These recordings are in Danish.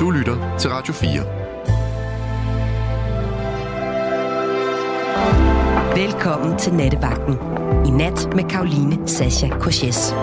Du lytter til Radio 4. Velkommen til Nattevagten. I nat med Karoline Sasha Korches.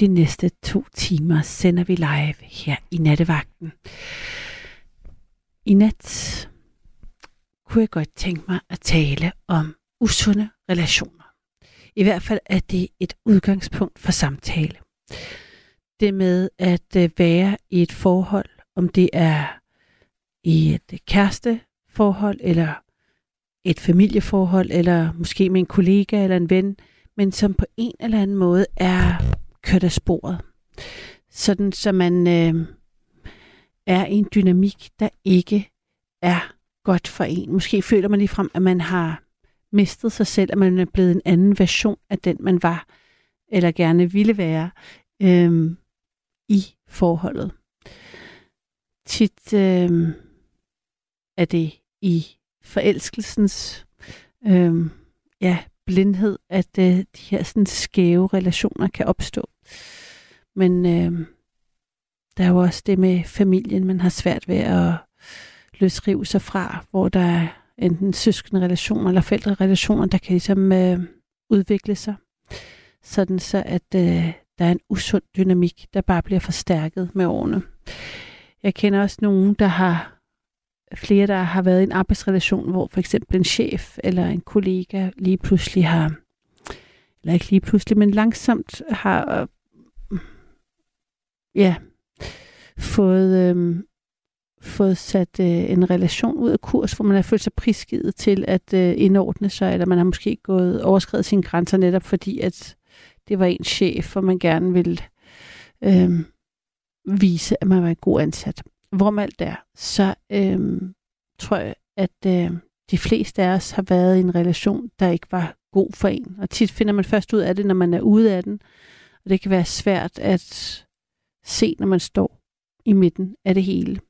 De næste to timer sender vi live her i nattevagten. I nat kunne jeg godt tænke mig at tale om usunde relationer. I hvert fald er det et udgangspunkt for samtale. Det med at øh, være i et forhold, om det er i et øh, kæresteforhold eller et familieforhold, eller måske med en kollega eller en ven, men som på en eller anden måde er kørt af sporet. Sådan, så man øh, er i en dynamik, der ikke er godt for en. Måske føler man lige frem, at man har mistet sig selv, at man er blevet en anden version af den, man var, eller gerne ville være øh, i forholdet. Tit øh, er det i forelskelsens øh, ja, blindhed, at øh, de her sådan skæve relationer kan opstå. Men øh, der er jo også det med familien, man har svært ved at løsrive sig fra, hvor der er enten søskende relationer eller forældrerelationer, der kan ligesom øh, udvikle sig. Sådan så, at øh, der er en usund dynamik, der bare bliver forstærket med årene. Jeg kender også nogen, der har flere, der har været i en arbejdsrelation, hvor for eksempel en chef eller en kollega lige pludselig har, eller ikke lige pludselig, men langsomt har, ja, fået, øh, fået sat øh, en relation ud af kurs, hvor man har følt sig prisgivet til at øh, indordne sig, eller man har måske gået overskrevet sine grænser netop fordi, at det var en chef, og man gerne ville øh, vise, at man var en god ansat hvorom alt er, så øh, tror jeg, at øh, de fleste af os har været i en relation, der ikke var god for en. Og tit finder man først ud af det, når man er ude af den. Og det kan være svært at se, når man står i midten af det hele.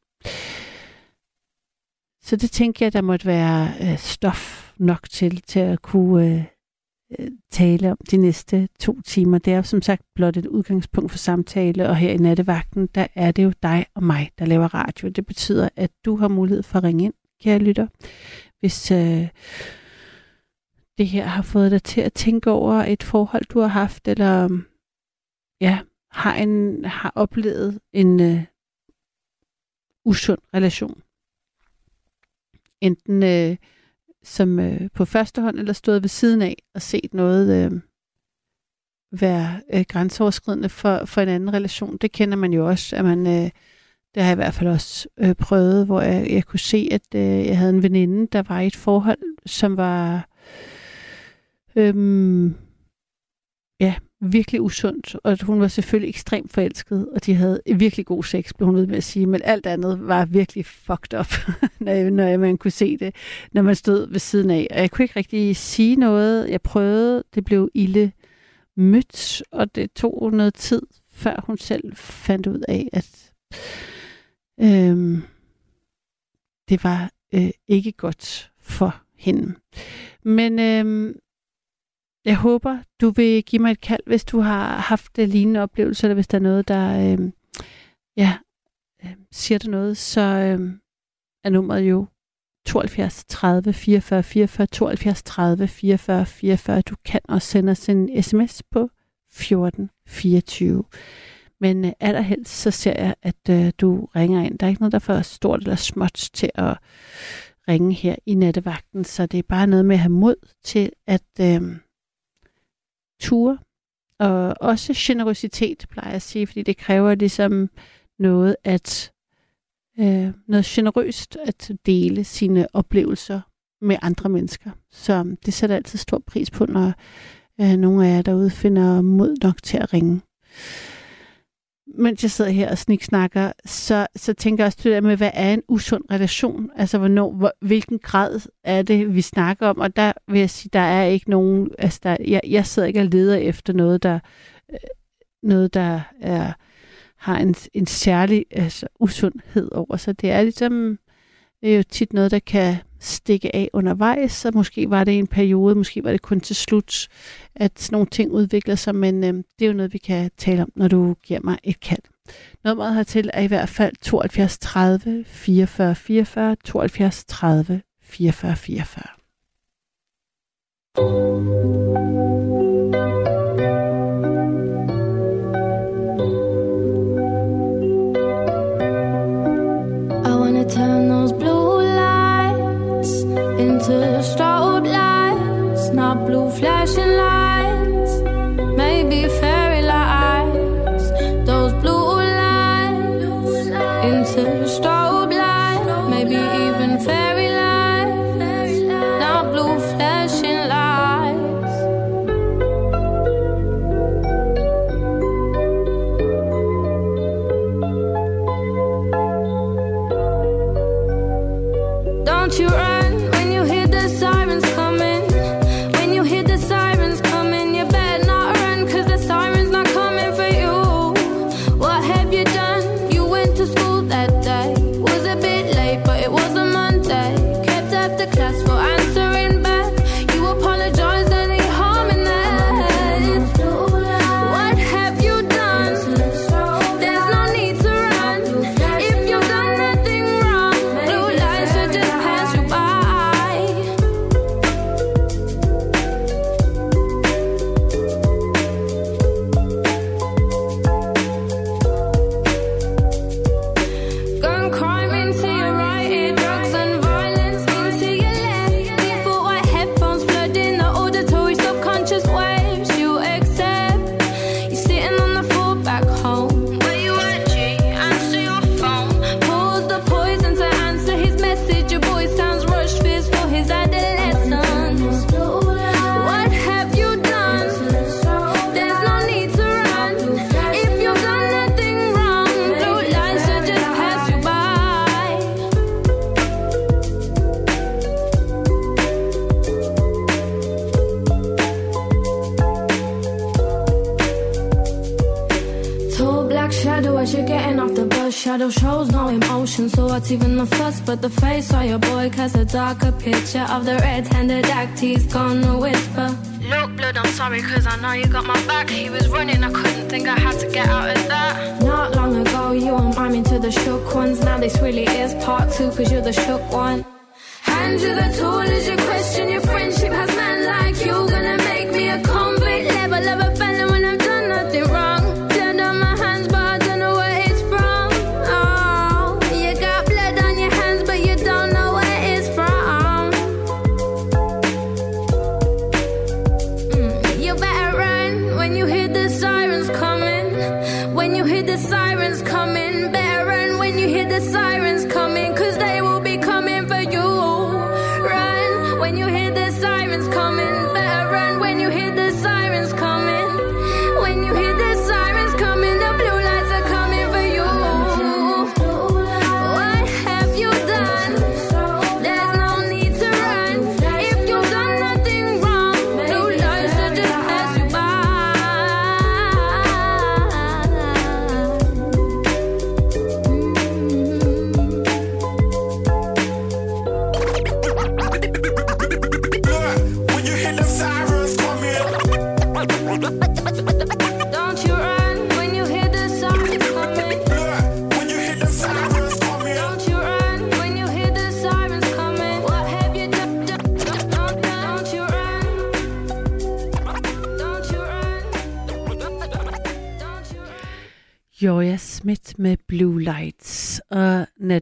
Så det tænker jeg, der måtte være øh, stof nok til, til at kunne øh, øh, tale om de næste to timer. Det er jo som sagt blot et udgangspunkt for samtale, og her i nattevagten, der er det jo dig og mig, der laver radio. Det betyder, at du har mulighed for at ringe ind, kære lytter, hvis øh, det her har fået dig til at tænke over et forhold, du har haft, eller ja, har, en, har oplevet en øh, usund relation. Enten øh, som øh, på første hånd eller stået ved siden af og set noget øh, være øh, grænseoverskridende for, for en anden relation. Det kender man jo også, at man, øh, det har jeg i hvert fald også øh, prøvet, hvor jeg, jeg kunne se, at øh, jeg havde en veninde, der var i et forhold, som var øh, ja, virkelig usundt, og hun var selvfølgelig ekstremt forelsket, og de havde virkelig god sex, blev hun ved med at sige, men alt andet var virkelig fucked up, når, når man kunne se det, når man stod ved siden af. Og jeg kunne ikke rigtig sige noget. Jeg prøvede, det blev ille mødt, og det tog noget tid, før hun selv fandt ud af, at øhm, det var øh, ikke godt for hende. Men øhm, jeg håber, du vil give mig et kald, hvis du har haft øh, lignende oplevelser, eller hvis der er noget, der øh, ja, øh, siger dig noget, så øh, er nummeret jo 72 30 44 44, 72 30 44 44. Du kan også sende os en sms på 14 24. Men øh, allerhelst så ser jeg, at øh, du ringer ind. Der er ikke noget, der er for stort eller småt til at ringe her i nattevagten, så det er bare noget med at have mod til at øh, ture. Og også generositet, plejer jeg at sige, fordi det kræver ligesom noget at øh, noget generøst at dele sine oplevelser med andre mennesker. Så det sætter altid stor pris på, når øh, nogle af jer derude finder mod nok til at ringe. Mens jeg sidder her og sniksnakker, så, så tænker jeg også det der med, hvad er en usund relation? Altså, hvornår, hvor, hvilken grad er det, vi snakker om? Og der vil jeg sige, der er ikke nogen... Altså, der, jeg, jeg sidder ikke og leder efter noget, der, øh, noget, der er har en, en særlig altså, usundhed over sig. Det er ligesom det er jo tit noget, der kan stikke af undervejs, så måske var det en periode, måske var det kun til slut, at sådan nogle ting udvikler sig, men øh, det er jo noget, vi kan tale om, når du giver mig et kald. Nummeret hertil er i hvert fald 72 30 44 44, 72 30 44 44. my blue flashing light. Boy a darker picture of the red-handed act he's gonna whisper. Look, blood, I'm sorry, cause I know you got my back. He was running, I couldn't think I had to get out of that. Not long ago, you were miming to the shook ones. Now this really is part two, cause you're the shook one.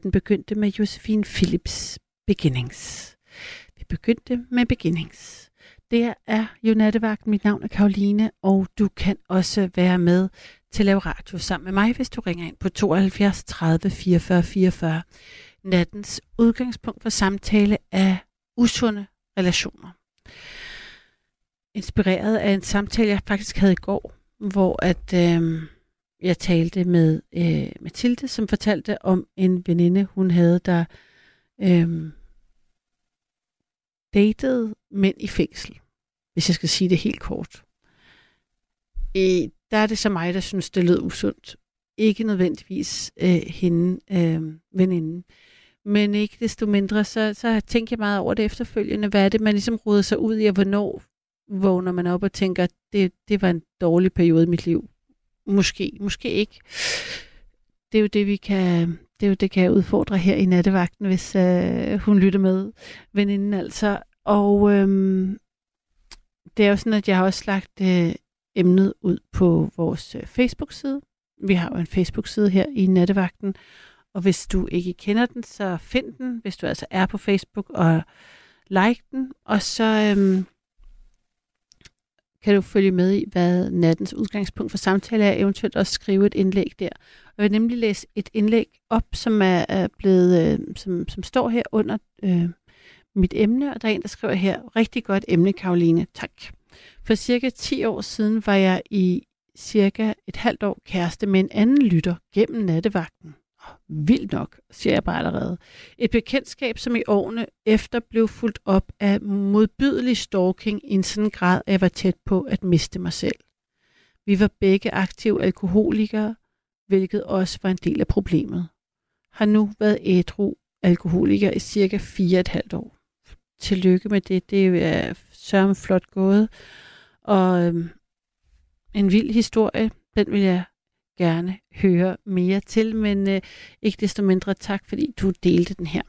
Den begyndte med Josephine Phillips Beginnings. Vi begyndte med Beginnings. Det er jo nattevagt. Mit navn er Karoline, og du kan også være med til at lave radio sammen med mig, hvis du ringer ind på 72 30 44 44. Nattens udgangspunkt for samtale er usunde relationer. Inspireret af en samtale, jeg faktisk havde i går, hvor at øh, jeg talte med øh, Mathilde, som fortalte om en veninde, hun havde, der øh, datede mænd i fængsel, hvis jeg skal sige det helt kort. I, der er det så mig, der synes, det lød usundt. Ikke nødvendigvis øh, hende, øh, veninden. Men ikke desto mindre, så, så tænker jeg meget over det efterfølgende. Hvad er det, man ligesom ruder sig ud i, og hvornår vågner man op og tænker, det, det var en dårlig periode i mit liv. Måske, måske ikke. Det er jo det, vi kan, det er jo det, kan jeg udfordre her i nattevagten, hvis øh, hun lytter med, veninden altså. Og øhm, det er jo sådan, at jeg har også lagt øh, emnet ud på vores øh, Facebook-side. Vi har jo en Facebook-side her i nattevagten, og hvis du ikke kender den, så find den, hvis du altså er på Facebook, og like den, og så øhm, kan du følge med i, hvad nattens udgangspunkt for samtale er, eventuelt også skrive et indlæg der. Og jeg vil nemlig læse et indlæg op, som er, er blevet, øh, som, som står her under øh, mit emne, og der er en, der skriver her, rigtig godt emne, Karoline, tak. For cirka 10 år siden var jeg i cirka et halvt år kæreste med en anden lytter gennem nattevagten. Vildt nok, siger jeg bare allerede. Et bekendtskab, som i årene efter blev fuldt op af modbydelig stalking i en sådan grad, at jeg var tæt på at miste mig selv. Vi var begge aktive alkoholikere, hvilket også var en del af problemet. Har nu været ædru alkoholiker i cirka 4,5 år. Tillykke med det, det er sørme flot gået. Og øhm, en vild historie, den vil jeg gerne høre mere til, men øh, ikke desto mindre tak, fordi du delte den her.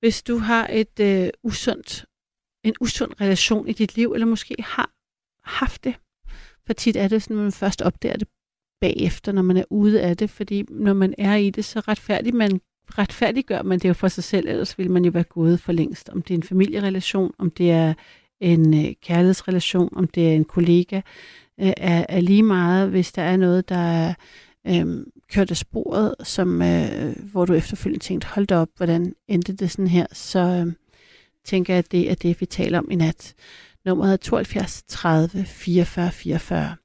Hvis du har et øh, usundt, en usund relation i dit liv, eller måske har haft det, for tit er det sådan, at man først opdager det bagefter, når man er ude af det, fordi når man er i det, så retfærdigt man retfærdiggør man det jo for sig selv, ellers ville man jo være gået for længst. Om det er en familierelation, om det er en øh, kærlighedsrelation, om det er en kollega, øh, er, er lige meget, hvis der er noget, der er øh, kørt af sporet, som, øh, hvor du efterfølgende tænkte, hold da op, hvordan endte det sådan her, så øh, tænker jeg, at det er det, vi taler om i nat. Nummeret er 72 30 44 44.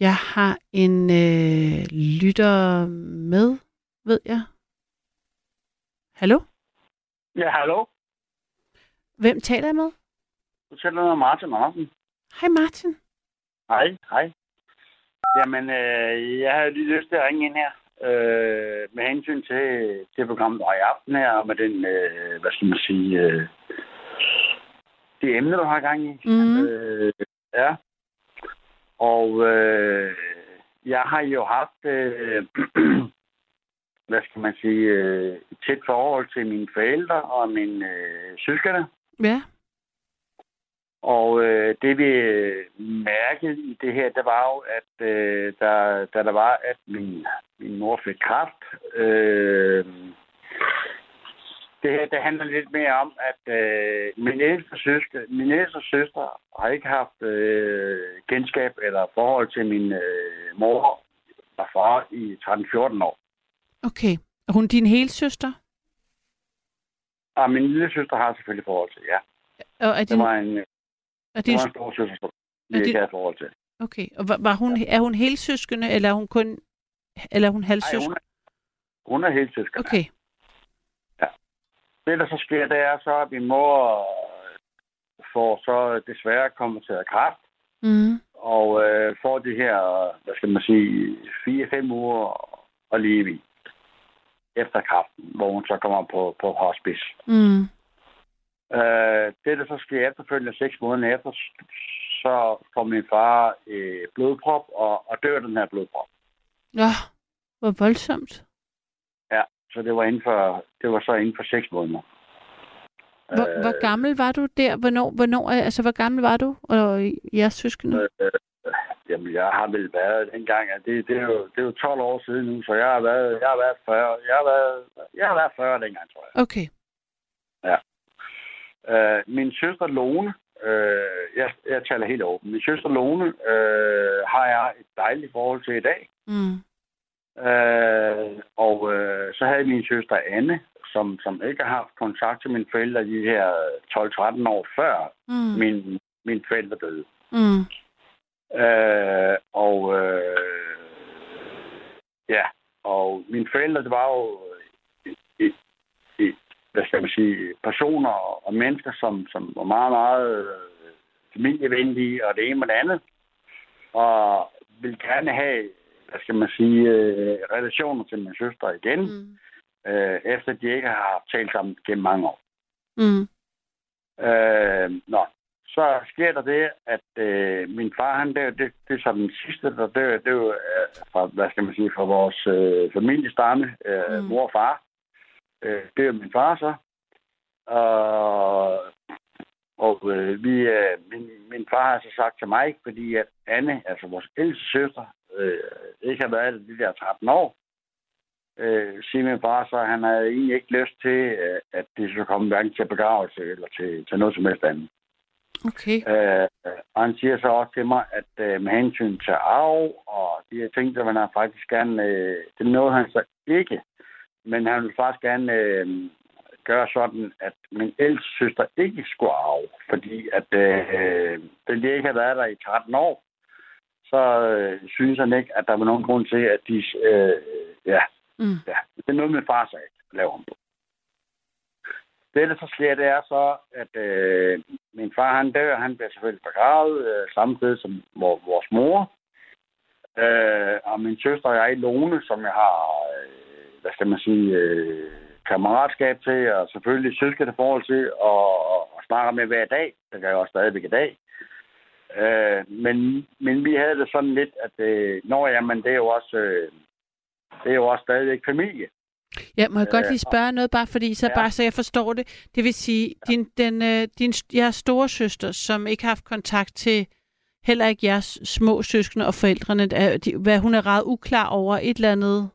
Jeg har en øh, lytter med, ved jeg. Hallo? Ja, hallo. Hvem taler jeg med? Du taler med Martin Andersen. Hej Martin. Hej, hej. Jamen, øh, jeg har lige lyst til at ringe ind her. Øh, med hensyn til det program, der er i aften her, og med den, øh, hvad skal man sige, øh, det emne, du har gang i. Mhm. Øh, ja. Og øh, jeg har jo haft, øh, hvad skal man sige, øh, tæt forhold til mine forældre og mine øh, søskende. Ja. Og øh, det vi øh, mærkede i det her, det var jo, at øh, der, da der var, at min, min mor fik kræft, øh, det her det handler lidt mere om, at øh, min, ældste søster, min ældste søster har ikke haft øh, genskab eller forhold til min øh, mor og far i 13-14 år. Okay. Er hun din hele søster? Og min lille søster har selvfølgelig forhold til, ja. Og er Det din, var en, er det var en stor søster, vi Er det- ikke forhold til. okay. Og var, var hun, er hun hele søskende, eller er hun kun eller er hun Nej, halvsøskende? hun er, hun er. Okay. Det, der så sker, det er så, at min mor får så desværre kommet til at kræft, Mm. og øh, får de her, hvad skal man sige, 4-5 uger at leve i efter kræften, hvor hun så kommer på, på hospice. Mm. Øh, det, der så sker efterfølgende 6 måneder efter, så får min far øh, blodprop og, og dør den her blodprop. Nå, hvor voldsomt. Ja, så det var, inden for, det var så inden for 6 måneder. Hvor, øh, hvor gammel var du der? Hvornår, hvornår, altså, hvor gammel var du og jeres søskende? Øh, Jamen, jeg har vel været dengang, at det, det, er jo, det er jo 12 år siden nu, så jeg har været, jeg har været 40, jeg har været, jeg har været 40 dengang, tror jeg. Okay. Øh, min søster Lone, øh, jeg, jeg taler helt åben, min søster Lone øh, har jeg et dejligt forhold til i dag. Mm. Øh, og øh, så havde jeg min søster Anne, som, som ikke har haft kontakt til mine forældre de her 12-13 år før Mm. min, min forældre døde. Mm. Øh, og øh, ja, og mine forældre, det var jo hvad skal man sige, personer og mennesker, som, som var meget, meget øh, familievenlige og det ene med det andet. Og ville gerne have, hvad skal man sige, øh, relationer til min søster igen, mm. Øh, efter de ikke har talt sammen gennem mange år. Mm. Øh, nå, så sker der det, at øh, min far, han dør, det, det er så den sidste, der dør, det er jo øh, fra, hvad skal man sige, fra vores øh, familiestamme, øh, mm. mor og far. Øh, det er min far så. Og, og øh, vi, øh, min, min far har så sagt til mig, fordi at Anne, altså vores ældste søster, øh, ikke har været de der 13 år, øh, siger min far så, han havde egentlig ikke lyst til, øh, at det skulle komme hverken til begravelse eller til, til noget som helst andet. Okay. Øh, og han siger så også til mig, at øh, med hensyn til arv og de her ting, så vil han faktisk gerne, øh, det nåede han så ikke, men han vil faktisk gerne øh, gøre sådan, at min ældste søster ikke skulle arve, fordi at øh, den de ikke har været der i 13 år, så øh, synes han ikke, at der var nogen grund til, at de, øh, ja, Mm. ja, det er noget, min far sagde, laver ham på. Det, der så sker, det er så, at øh, min far, han dør, han bliver selvfølgelig begravet, øh, samtidig som vor, vores mor. Øh, og min søster og jeg, Lone, som jeg har, øh, hvad skal man sige, øh, kammeratskab til, og selvfølgelig søskende forhold til, og, og, snakker med hver dag. Det gør jeg også stadigvæk i dag. Øh, men, men vi havde det sådan lidt, at øh, når jamen, det er jo også, øh, det er jo også stadigvæk familie. Ja, må jeg godt Øh, lige spørge noget, bare fordi, så ja. bare så jeg forstår det. Det vil sige, din, den, øh, din, jeres store søster, som ikke har haft kontakt til heller ikke jeres små søskende og forældrene, er, de, hvad hun er ret uklar over et eller andet.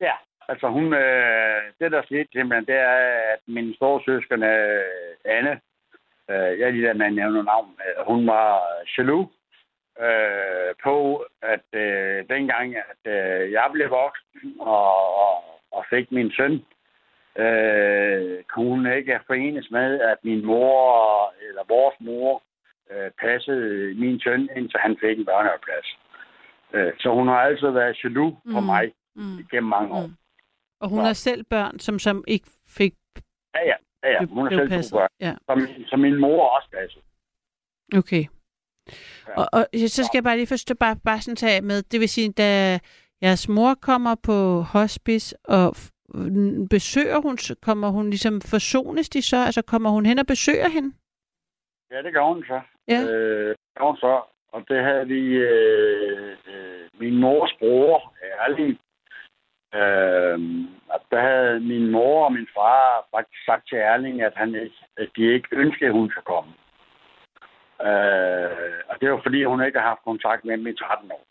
Ja, altså hun, øh, det der skete simpelthen, det er, at min store søsken, øh, Anne, øh, jeg er lige der med at nævne navn, øh, hun var jaloux øh, på, at øh, dengang, at øh, jeg blev voksen og, og, og fik min søn, øh, kunne hun ikke forenes med, at min mor eller vores mor øh, passede min søn, indtil han fik en børnehaveplads. Øh, så hun har altid været jaloux på Mm. mig Mm. gennem mange år. Mm. Og hun har selv børn, som, som ikke fik Ja, ja. ja, ja. Hun har selv passet. to børn, Ja, som, som min mor også passede. okay. Ja. Og, og så skal jeg bare lige forstå, bare, bare sådan tage med, det vil sige, da jeres mor kommer på hospice, og besøger hun, kommer hun ligesom, forsones de så? Altså kommer hun hen og besøger hende? Ja, det gør hun så. Ja. Øh, det gør hun så. Og det havde vi øh, øh, min mors bror, Erling. Øh, der havde min mor og min far faktisk sagt til Erling, at, han ikke, at de ikke ønskede, at hun skulle komme. Øh, og det var fordi, hun ikke har haft kontakt med dem i 13 år.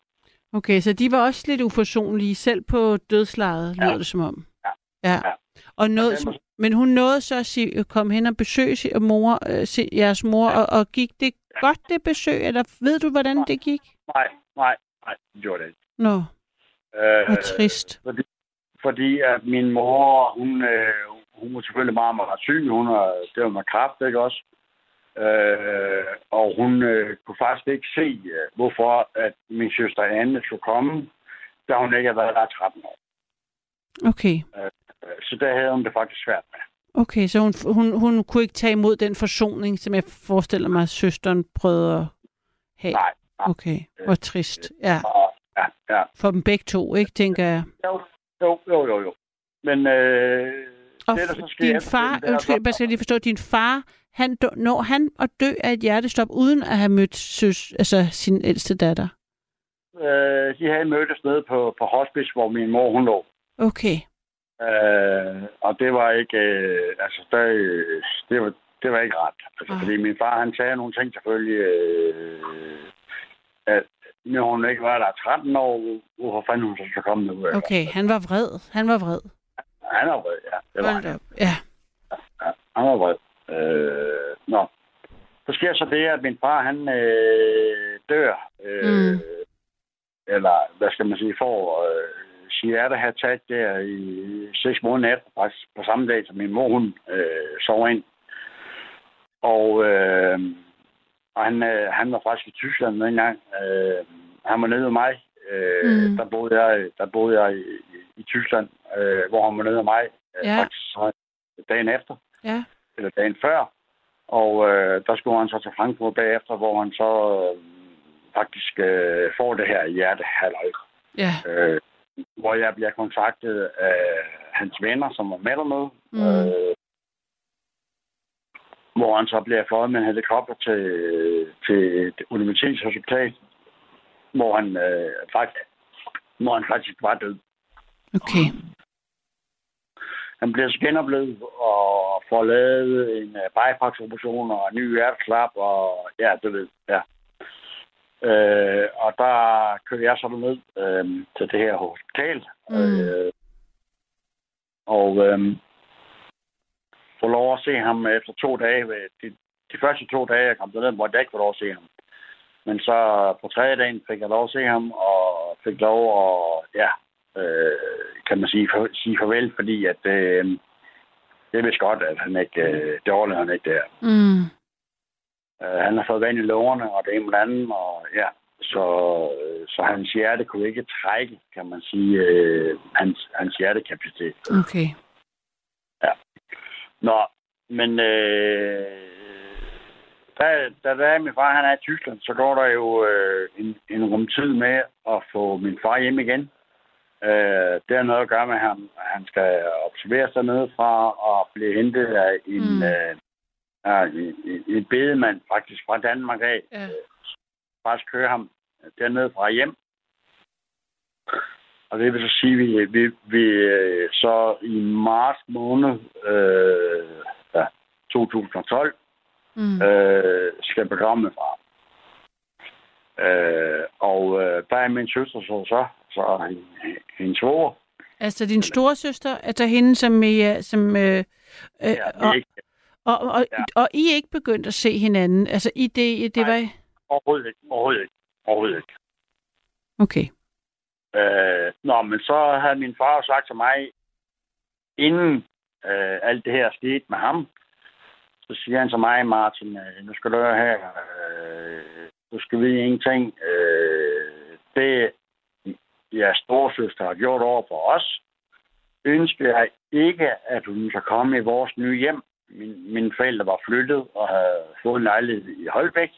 Okay, så de var også lidt uforsonlige, selv på dødslaget, Ja. lyder det som om. Ja. ja. Ja. Og den var- men hun nåede så at sige, kom hen og besøge mor, øh, se, jeres mor, ja. og, og gik det godt, det besøg, eller ved du, hvordan det gik? Nej, nej, nej, det gjorde det ikke. Nå, Øh, hvor trist. Fordi, fordi at min mor, hun, øh, hun var selvfølgelig meget, meget syg. Hun har, det var med kræft, ikke også? Øh, og hun øh, kunne faktisk ikke se, øh, hvorfor at min søster Anne skulle komme, da hun ikke havde været der i 13 år. Okay. Øh, så der havde hun det faktisk svært med. Okay, så hun, hun, hun kunne ikke tage imod den forsoning, som jeg forestiller mig, at søsteren prøvede at have. Nej. nej. Okay, hvor trist. Ja, ja, ja. for dem begge to, ikke, tænker jeg. Jo, jo, jo, jo. jo. Men øh, Og det, der så sker din far, er undskyld, jeg skal lige forstå, din far, han, når han at dø af et hjertestop, uden at have mødt søs, altså sin ældste datter. øh, de havde mødtes nede på, på hospice, hvor min mor hun lå. Okay, Øh, og det var ikke, øh, altså, der, det, var, det var ikke ret. Altså, Ah. fordi min far, han sagde nogle ting selvfølgelig, øh, at når hun ikke var der 13 år, hvorfor fanden hun så skal komme nu? Okay, han var vred. Han var vred. Han er vred, ja. Det var Hold han. op. Ja. Ja, han var vred. Øh, nå. Så sker så det, at min far, han øh, dør. Øh, Mm. Eller, hvad skal man sige, får øh, hjerte have taget der i seks måneder efter, faktisk på samme dag, som min mor, hun øh, sov ind. Og, øh, og han, øh, han var faktisk i Tyskland dengang. Øh, han var nede med mig. Øh, Mm. der, boede jeg, der boede jeg i, i, Tyskland, øh, hvor han var nede med mig. Øh, Ja. Faktisk dagen efter Ja. eller dagen før. Og øh, der skulle han så til Frankfurt bagefter, hvor han så øh, faktisk øh, får det her hjertehalløj. Ja. Øh, hvor jeg bliver kontaktet af hans venner, som var med dernede. Mm. Øh, hvor han så bliver fløjet med en helikopter til, til et universitetshospital, hvor han, øh, faktisk, hvor han faktisk var død. Okay. Han bliver så genoplevet og får lavet en uh, bypass-operation og en ny hjerteklap, og ja, det ved ja. Øh, og der kører jeg så ned øh, til det her hospital. Mm. Øh, og øh, får lov at se ham efter to dage. De, de første to dage, jeg kom derned, måtte jeg ikke få lov at se ham. Men så på tredje dagen fik jeg lov at se ham, og fik lov at, ja, øh, kan man sige, for, sige farvel, fordi at øh, det vist godt, at han ikke, øh, det overlever han ikke der. Mm. Øh, han har fået vand i lungerne, og det ene det andet, og ja, så, øh, så hans hjerte kunne ikke trække, kan man sige, øh, hans, hans hjertekapacitet. Okay. Nå, men øh, da, da, da min far han er i Tyskland, så går der jo øh, en, en rum tid med at få min far hjem igen. Øh, det har noget at gøre med ham. Han skal observeres dernede fra og blive hentet af en, Mm. øh, en, en- en bedemand faktisk fra Danmark af. Ja. Faktisk køre ham dernede fra hjem. Og det vil så sige, at vi, vi, vi øh, så i marts måned øh, ja, 2012 Mm. øh, skal begrave min far. Øh, og øh, der er min søster så, så, så hen- hendes svoger. Altså din store søster, altså hende, som, I, som øh, øh, Ja, og, og, og, Ja. og I er ikke begyndt at se hinanden. Altså I det, det Nej. var... overhovedet ikke. Overhovedet ikke. Overhovedet ikke. Okay. Øh, nå, men så havde min far sagt til mig, inden øh, alt det her skete med ham, så siger han til mig, Martin, øh, nu skal du høre her, øh, du skal vide ingenting. Øh, det, jeres storsøster har gjort over for os, ønsker jeg ikke, at hun skal komme i vores nye hjem. Min, mine forældre var flyttet og havde fået en lejlighed i Holbæk,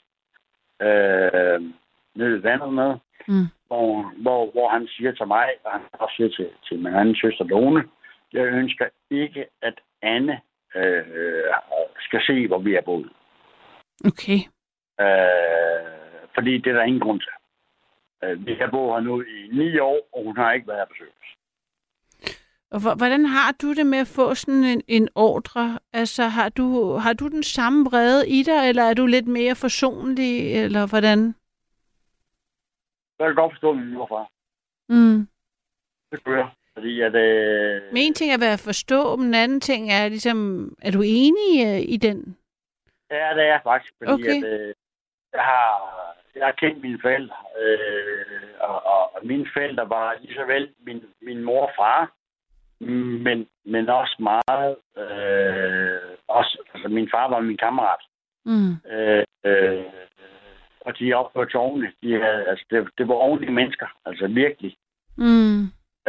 øh, nede i vandet med Mm hvor, hvor, hvor han siger til mig, og han også siger til, til min anden søster Lone, jeg ønsker ikke, at Anne øh, skal se, hvor vi er boet. Okay. Øh, fordi det er der ingen grund til. Øh, vi har boet her nu i ni år, og hun har ikke været her besøgt. Og hvor- hvordan har du det med at få sådan en, en ordre? Altså har du, har du den samme vrede i dig, eller er du lidt mere forsonlig, eller hvordan? Jeg kan godt forstå min morfar. Mm. Det gør jeg. Fordi at... Øh, Men en ting er at være forstå, men en anden ting er ligesom, er du enig øh, i den? Ja, det er jeg faktisk. Fordi Okay. at, øh, jeg, har, jeg har kendt mine forældre, øh, og, og, og mine forældre var lige så vel min, min mor og far, men, men også meget... Øh, også, altså, min far var min kammerat. Mm. Øh, øh, og de opførte ordentligt. De havde, altså, det, det var ordentlige mennesker, altså virkelig. Mm.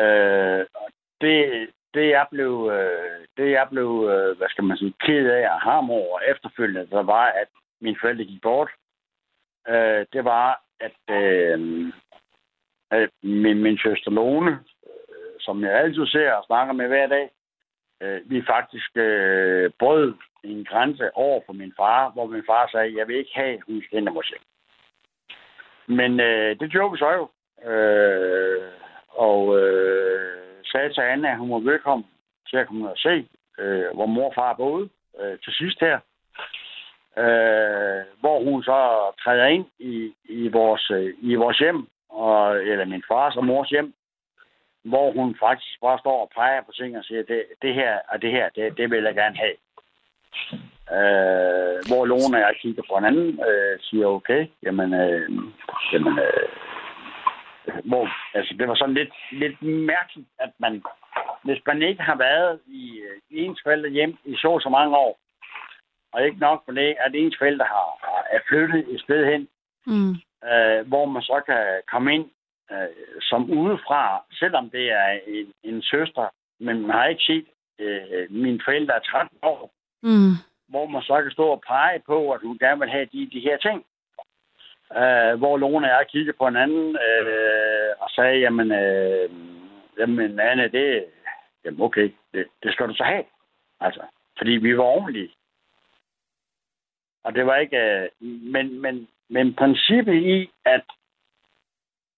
Øh, og det, det jeg blev, øh, det jeg blev, øh, hvad skal man sige, ked af og ham over efterfølgende, der var, at mine forældre gik bort. Øh, det var, at, øh, at min, min søster Lone, øh, som jeg altid ser og snakker med hver dag, øh, vi faktisk øh, brød en grænse over for min far, hvor min far sagde, jeg vil ikke have, at hun skal mig hjem. Men øh, det gjorde vi så jo. Øh, og øh, sagde til Anna, at hun var velkommen til at komme og se, øh, hvor mor og far boede øh, til sidst her. øh, hvor hun så træder ind i, i, vores, øh, i vores hjem, og, eller min fars og mors hjem, hvor hun faktisk bare står og peger på ting og siger, det, det her og det her, det, det vil jeg gerne have. Øh, hvor Lone og jeg kigger på hinanden, øh, siger okay, jamen, øh, jamen øh, hvor, altså, det var sådan lidt, lidt mærkeligt, at man, hvis man ikke har været i, øh, i ens forældre hjem i så så mange år, og ikke nok på det, at ens forældre har, har, er flyttet et sted hen, Mm. øh, hvor man så kan komme ind øh, som udefra, selvom det er en, en søster, men man har ikke set øh, mine forældre er 13 år, Mm hvor man så kan stå og pege på, at hun gerne vil have de, de her ting. Øh, hvor Lone og jeg kiggede på hinanden øh, og sagde, jamen, øh, jamen Anne, det, jamen okay, det, det skal du så have. Altså, fordi vi var ordentlige. Og det var ikke... Øh, men, men, men princippet i, at,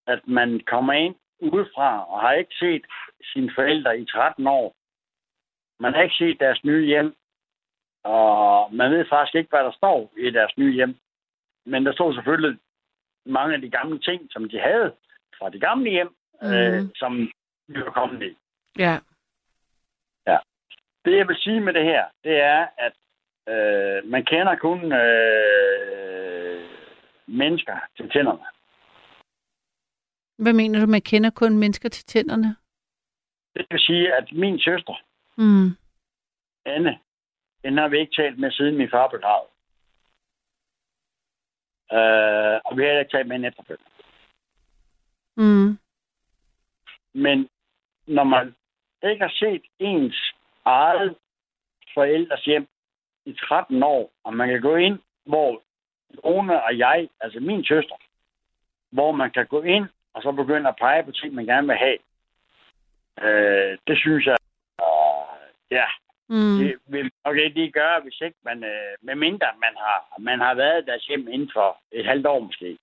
at man kommer ind udefra og har ikke set sine forældre i 13 år. Man har ikke set deres nye hjem. Og man ved faktisk ikke, hvad der står i deres nye hjem. Men der stod selvfølgelig mange af de gamle ting, som de havde fra de gamle hjem, mm. øh, som vi var kommet i. Ja. Det, jeg vil sige med det her, det er, at øh, man kender kun øh, mennesker til tænderne. Hvad mener du, man kender kun mennesker til tænderne? Det vil sige, at min søster, Mm. Anne, den har vi ikke talt med, siden min far blev gravet. Øh, og vi har heller ikke talt med hende efterfølgende. Mm. Men når man ikke har set ens eget forældres hjem i 13 år, og man kan gå ind, hvor Lone og jeg, altså min søster, hvor man kan gå ind og så begynde at pege på ting, man gerne vil have. Øh, det synes jeg, øh, ja, Mm. det vil ikke lige gøre, hvis ikke man, øh, med mindre man har, man har været i deres hjem inden for et halvt år måske.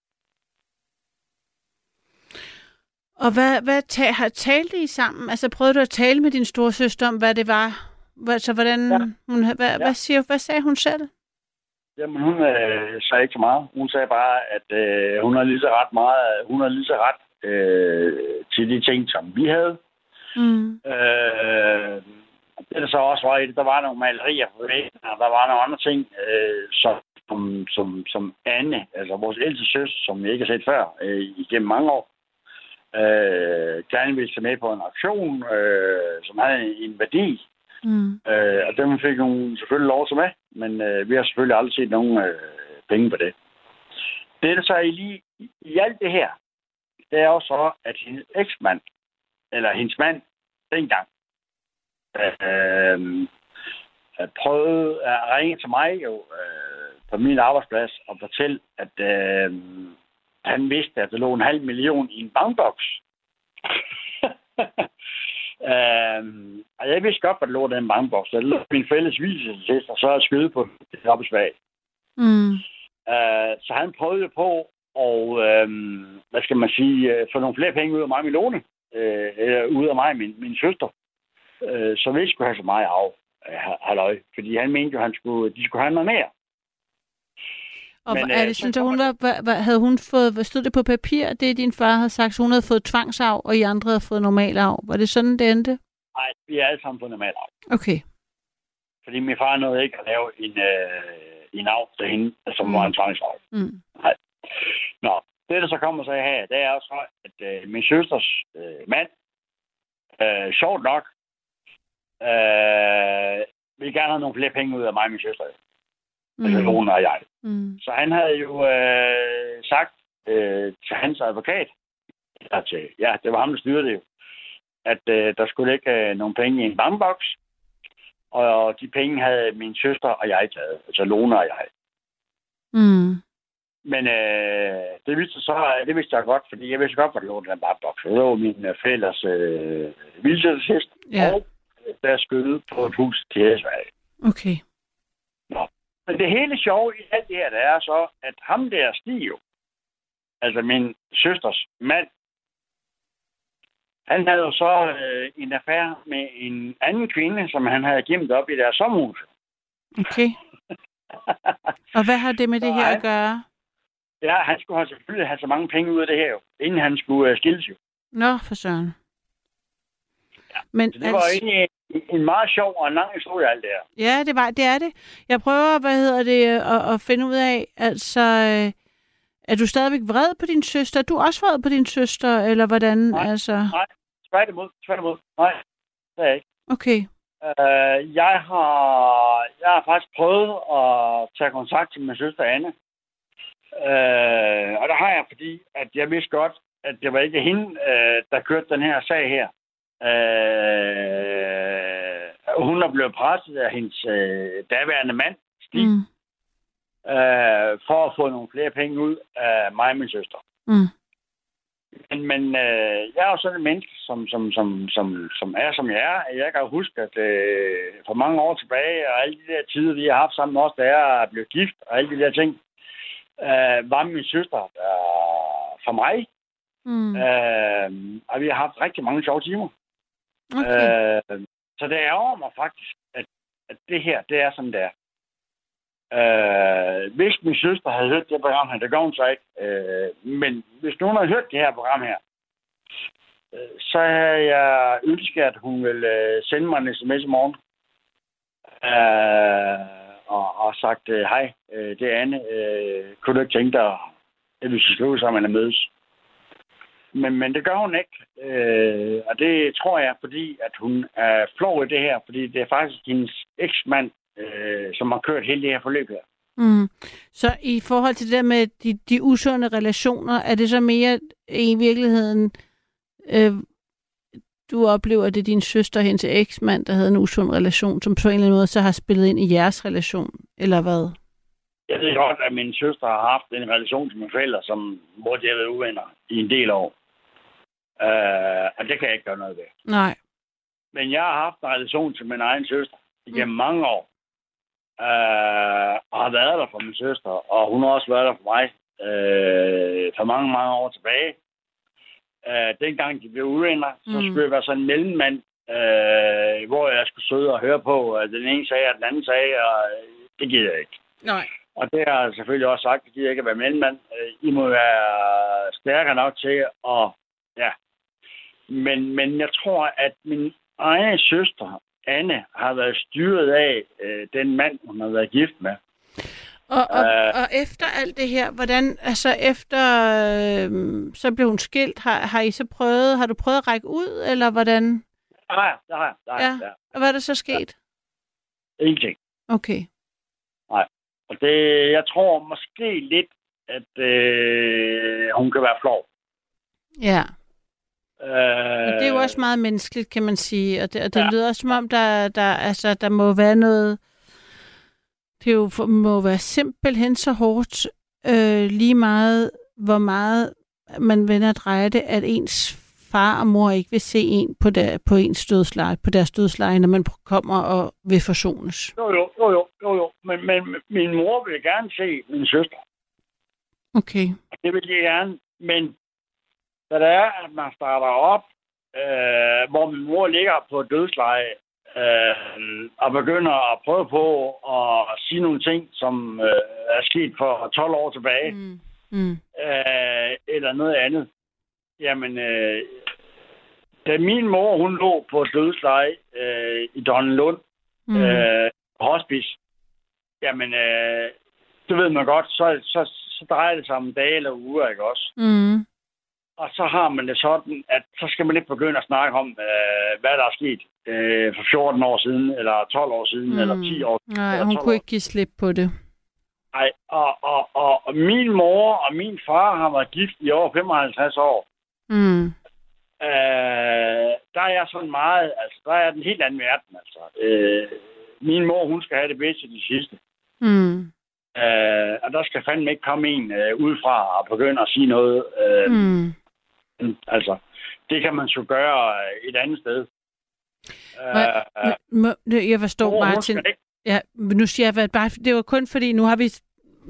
Og hvad, hvad ta- har talte I sammen? Altså prøvede du at tale med din store søster om, hvad det var? Hvad, så hvordan, Ja. hun, hvad, Ja. hvad, siger, hvad sagde hun selv? Jamen, hun øh, sagde ikke så meget. Hun sagde bare, at øh, hun har lige så ret meget, hun har lige så ret øh, til de ting, som vi havde. Mm. Øh, det der så også var i det, der var nogle malerier på væggen, og der var nogle andre ting, øh, som, som, som, som Anne, altså vores ældste søster, som jeg ikke har set før øh, igennem mange år, øh, gerne ville tage med på en auktion, øh, som havde en værdi. Mm. Øh, og dem fik hun selvfølgelig lov til med, men øh, vi har selvfølgelig aldrig set nogen øh, penge på det. Det, der så i lige i alt det her, det er jo så, at hendes eksmand, eller hendes mand, dengang, øh, øh, prøvede at ringe til mig jo øh, på min arbejdsplads og fortælle, at øh, han vidste, at der lå en halv million i en bankboks. Øhm, og jeg vidste godt, hvad der lå i den bankboks. Der lå min fælles viselsesæst, og så er skyde på det svag. Mm. Øh, så han prøvede på at, øh, hvad skal man sige, øh, få nogle flere penge ud af mig og min låne. Øh, eller ud af mig og min, min søster. Øh, så vi ikke skulle have så meget af. Øh, halløj. Fordi han mente jo, han skulle, de skulle have noget mere. Og Men, er øh, det så sådan, at kommer- hun var, hvad, hvad, havde hun fået, hvad stod det på papir, det din far havde sagt, så hun havde fået tvangsarv, og I andre havde fået normalarv? Var det sådan, det endte? Nej, vi er alle sammen på normal af. Okay. Fordi min far nåede ikke at lave en, øh, en af til hende, som Mm. var en tvangsarv. Mm. Nå, det der så kommer så her, det er også, så, at øh, min søsters øh, mand, øh, sjovt nok, øh, vil gerne have nogle flere penge ud af mig og min søster. Mm. Altså Lone og jeg. Mm. Så han havde jo øh, sagt øh, til hans advokat, eller til, ja, det var ham, der styrede det at øh, der skulle ikke øh, nogle penge i en bankboks, og de penge havde min søster og jeg taget, altså Lone og jeg. Mm. Men øh, det vidste så, det vidste jeg godt, fordi jeg vidste godt, hvad der lå den bankboks. Det var min øh, fællers øh, vildtidshest, Ja. og der skød på et hus til Hæsværk. Okay. Men det hele sjove i alt det her, det er så, at ham der Stig jo, altså min søsters mand, han havde jo så øh, en affære med en anden kvinde, som han havde gemt op i deres sommerhus. Okay. Og hvad har det med det her at gøre? Ja, han skulle selvfølgelig have så mange penge ud af det her jo, inden han skulle uh, skilles jo. Nå, for søren. Men det var altså, egentlig en, meget sjov og en lang historie, alt det her. ja, det, var, det er det. Jeg prøver, hvad hedder det, at, at finde ud af, altså, øh, er du stadigvæk vred på din søster? Er du også vred på din søster, eller hvordan? Nej. Altså, Tværtimod, tværtimod. Nej, det er jeg ikke. okay. Uh, jeg, har, jeg har faktisk prøvet at tage kontakt til min søster Anne. Uh, og der har jeg, fordi at jeg vidste godt, at det var ikke hende, uh, der kørte den her sag her. Uh, hun er blevet presset af hendes uh, daværende mand, Stig, mm. Uh, for at få nogle flere penge ud af mig og min søster. Mm. Men, men øh, jeg er jo sådan et menneske, som, som, som, som, som er, som jeg er. Jeg kan huske, at øh, for mange år tilbage, og alle de der tider, vi har haft sammen også, da jeg er blevet gift, og alle de der ting, øh, var min søster øh, for mig. Mm. Øh, og vi har haft rigtig mange sjove timer. Okay. Øh, så det ærger mig faktisk, at, at det her, det er som det er. Øh, hvis min søster havde hørt det program her, det gør hun så ikke. Øh, men hvis nogen havde hørt det her program her, øh, så havde jeg ønsket, at hun ville øh, sende mig en sms i morgen. Øh, og, og sagt, øh, hej, øh, det er Anne. Øh, kunne du ikke tænke dig, at vi skal skrive sammen og mødes? Men, men det gør hun ikke. Øh, og det tror jeg, fordi at hun er flov i det her, fordi det er faktisk hendes eksmand, øh, som har kørt hele det her forløb her. Mm. Så i forhold til det der med de, de usunde relationer, er det så mere i virkeligheden, øh, du oplever, at det er din søster og hendes eksmand, der havde en usund relation, som på en eller anden måde så har spillet ind i jeres relation, eller hvad? Jeg ved godt, at min søster har haft en relation til mine forældre, som, hvor de har været uvenner i en del år. Øh, og det kan jeg ikke gøre noget ved. Nej. Men jeg har haft en relation til min egen søster igennem mm. mange år. Øh, og har været der for min søster, og hun har også været der for mig øh, for mange, mange år tilbage. Øh, dengang de blev uvenner, så Mm. skulle jeg være sådan en mellemmand, øh, hvor jeg skulle sidde og høre på, at den ene sagde, og den anden sagde, og det gider jeg ikke. Nej. Og det har jeg selvfølgelig også sagt, gider jeg ikke at være mellemmand. Øh, I må være stærkere nok til at, ja. Men, men jeg tror, at min egen søster, Anne, har været styret af øh, den mand, hun har været gift med. Og, og, Øh. og efter alt det her, hvordan, altså efter, øh, så blev hun skilt, har, har I så prøvet, har du prøvet at række ud, eller hvordan? Jeg, det har jeg, det har jeg. Ja. Ja. Og hvad er der så sket? Ingenting. Okay. Og det, jeg tror måske lidt, at øh, hun kan være flov. Ja. Øh, det er jo også meget menneskeligt, kan man sige. Og det, og det Ja. lyder også som om, der, der, altså, der må være noget... Det jo, må være simpelthen så hårdt, øh, lige meget, hvor meget man vender og drejer det, at ens far og mor ikke vil se en på, der, på ens dødsleje, på deres dødsleje, når man kommer og vil forsones. Jo, jo, jo, jo, jo, jo. Men, men min mor vil gerne se min søster. Okay. Det vil jeg gerne. Men da det er, at man starter op, øh, hvor min mor ligger på dødsleje, øh, og begynder at prøve på at sige nogle ting, som øh, er sket for 12 år tilbage, mm. Mm. Øh, eller noget andet. Jamen, øh, da min mor, hun lå på dødsleje øh, i Donnelund, mm. øh, hospice, jamen, øh, det ved man godt, så, så, så drejer det sig om dage eller uger, ikke også? Mm. Og så har man det sådan, at så skal man ikke begynde at snakke om, øh, hvad der er sket øh, for 14 år siden, eller 12 år siden, mm. eller 10 år siden. Nej, hun 12 kunne år. ikke give slip på det. Nej, og, og, og, og min mor og min far har været gift i over 55 år. Mm. Øh, der er jeg sådan meget, altså, der er den helt anden verden, altså. Øh, min mor, hun skal have det bedste de sidste. Mm. Øh, og der skal fandme ikke komme en øh, udefra og begynde at sige noget. Øh, Mm. Altså, det kan man så gøre øh, et andet sted. Hvad- Øh, Må, må- jeg forstår, hun Martin. Ja, men nu siger jeg, bare, det var kun fordi, nu har vi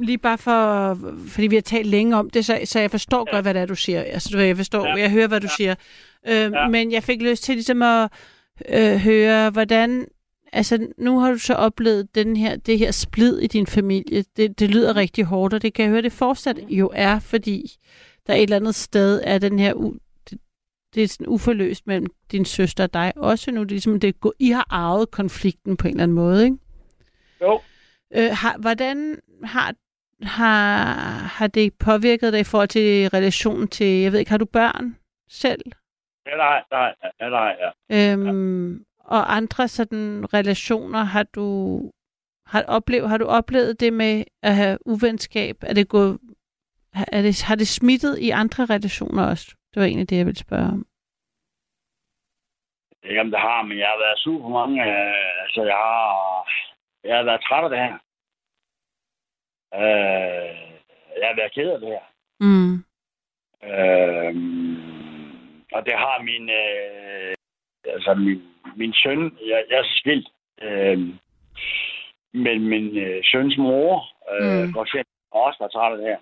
lige bare for, fordi vi har talt længe om det, så, så jeg forstår ja. Godt, hvad det er, du siger. Altså, jeg forstår, ja. Jeg hører, hvad du ja. siger. Øh. Ja. Men jeg fik lyst til ligesom at øh, høre, hvordan altså nu har du så oplevet den her, det her splid i din familie. Det, det lyder rigtig hårdt, og det kan jeg høre, det fortsat jo er, fordi der et eller andet sted er den her, u, det, det er sådan uforløst mellem din søster og dig også nu. Det er ligesom, det, går- I har arvet konflikten på en eller anden måde, ikke? Jo. Øh, har, hvordan har, har, har det påvirket dig i forhold til relationen til, jeg ved ikke, har du børn selv? Ja, nej, nej, ja, nej, ja. Øhm, og andre sådan relationer, har du har oplevet, har du oplevet det med at have uvenskab? Er det gået, er det, har det smittet i andre relationer også? Det var egentlig det, jeg ville spørge om. Om det har, men jeg har været super mange. Øh, altså, jeg har, jeg har været træt af det her. Øh, jeg har været ked af det her. Mm. Øh, og det har min, øh, altså min, min søn, jeg, jeg er skilt øh, med min øh, søns mor, øh, Mm. mm. for eksempel, også var træt af det her.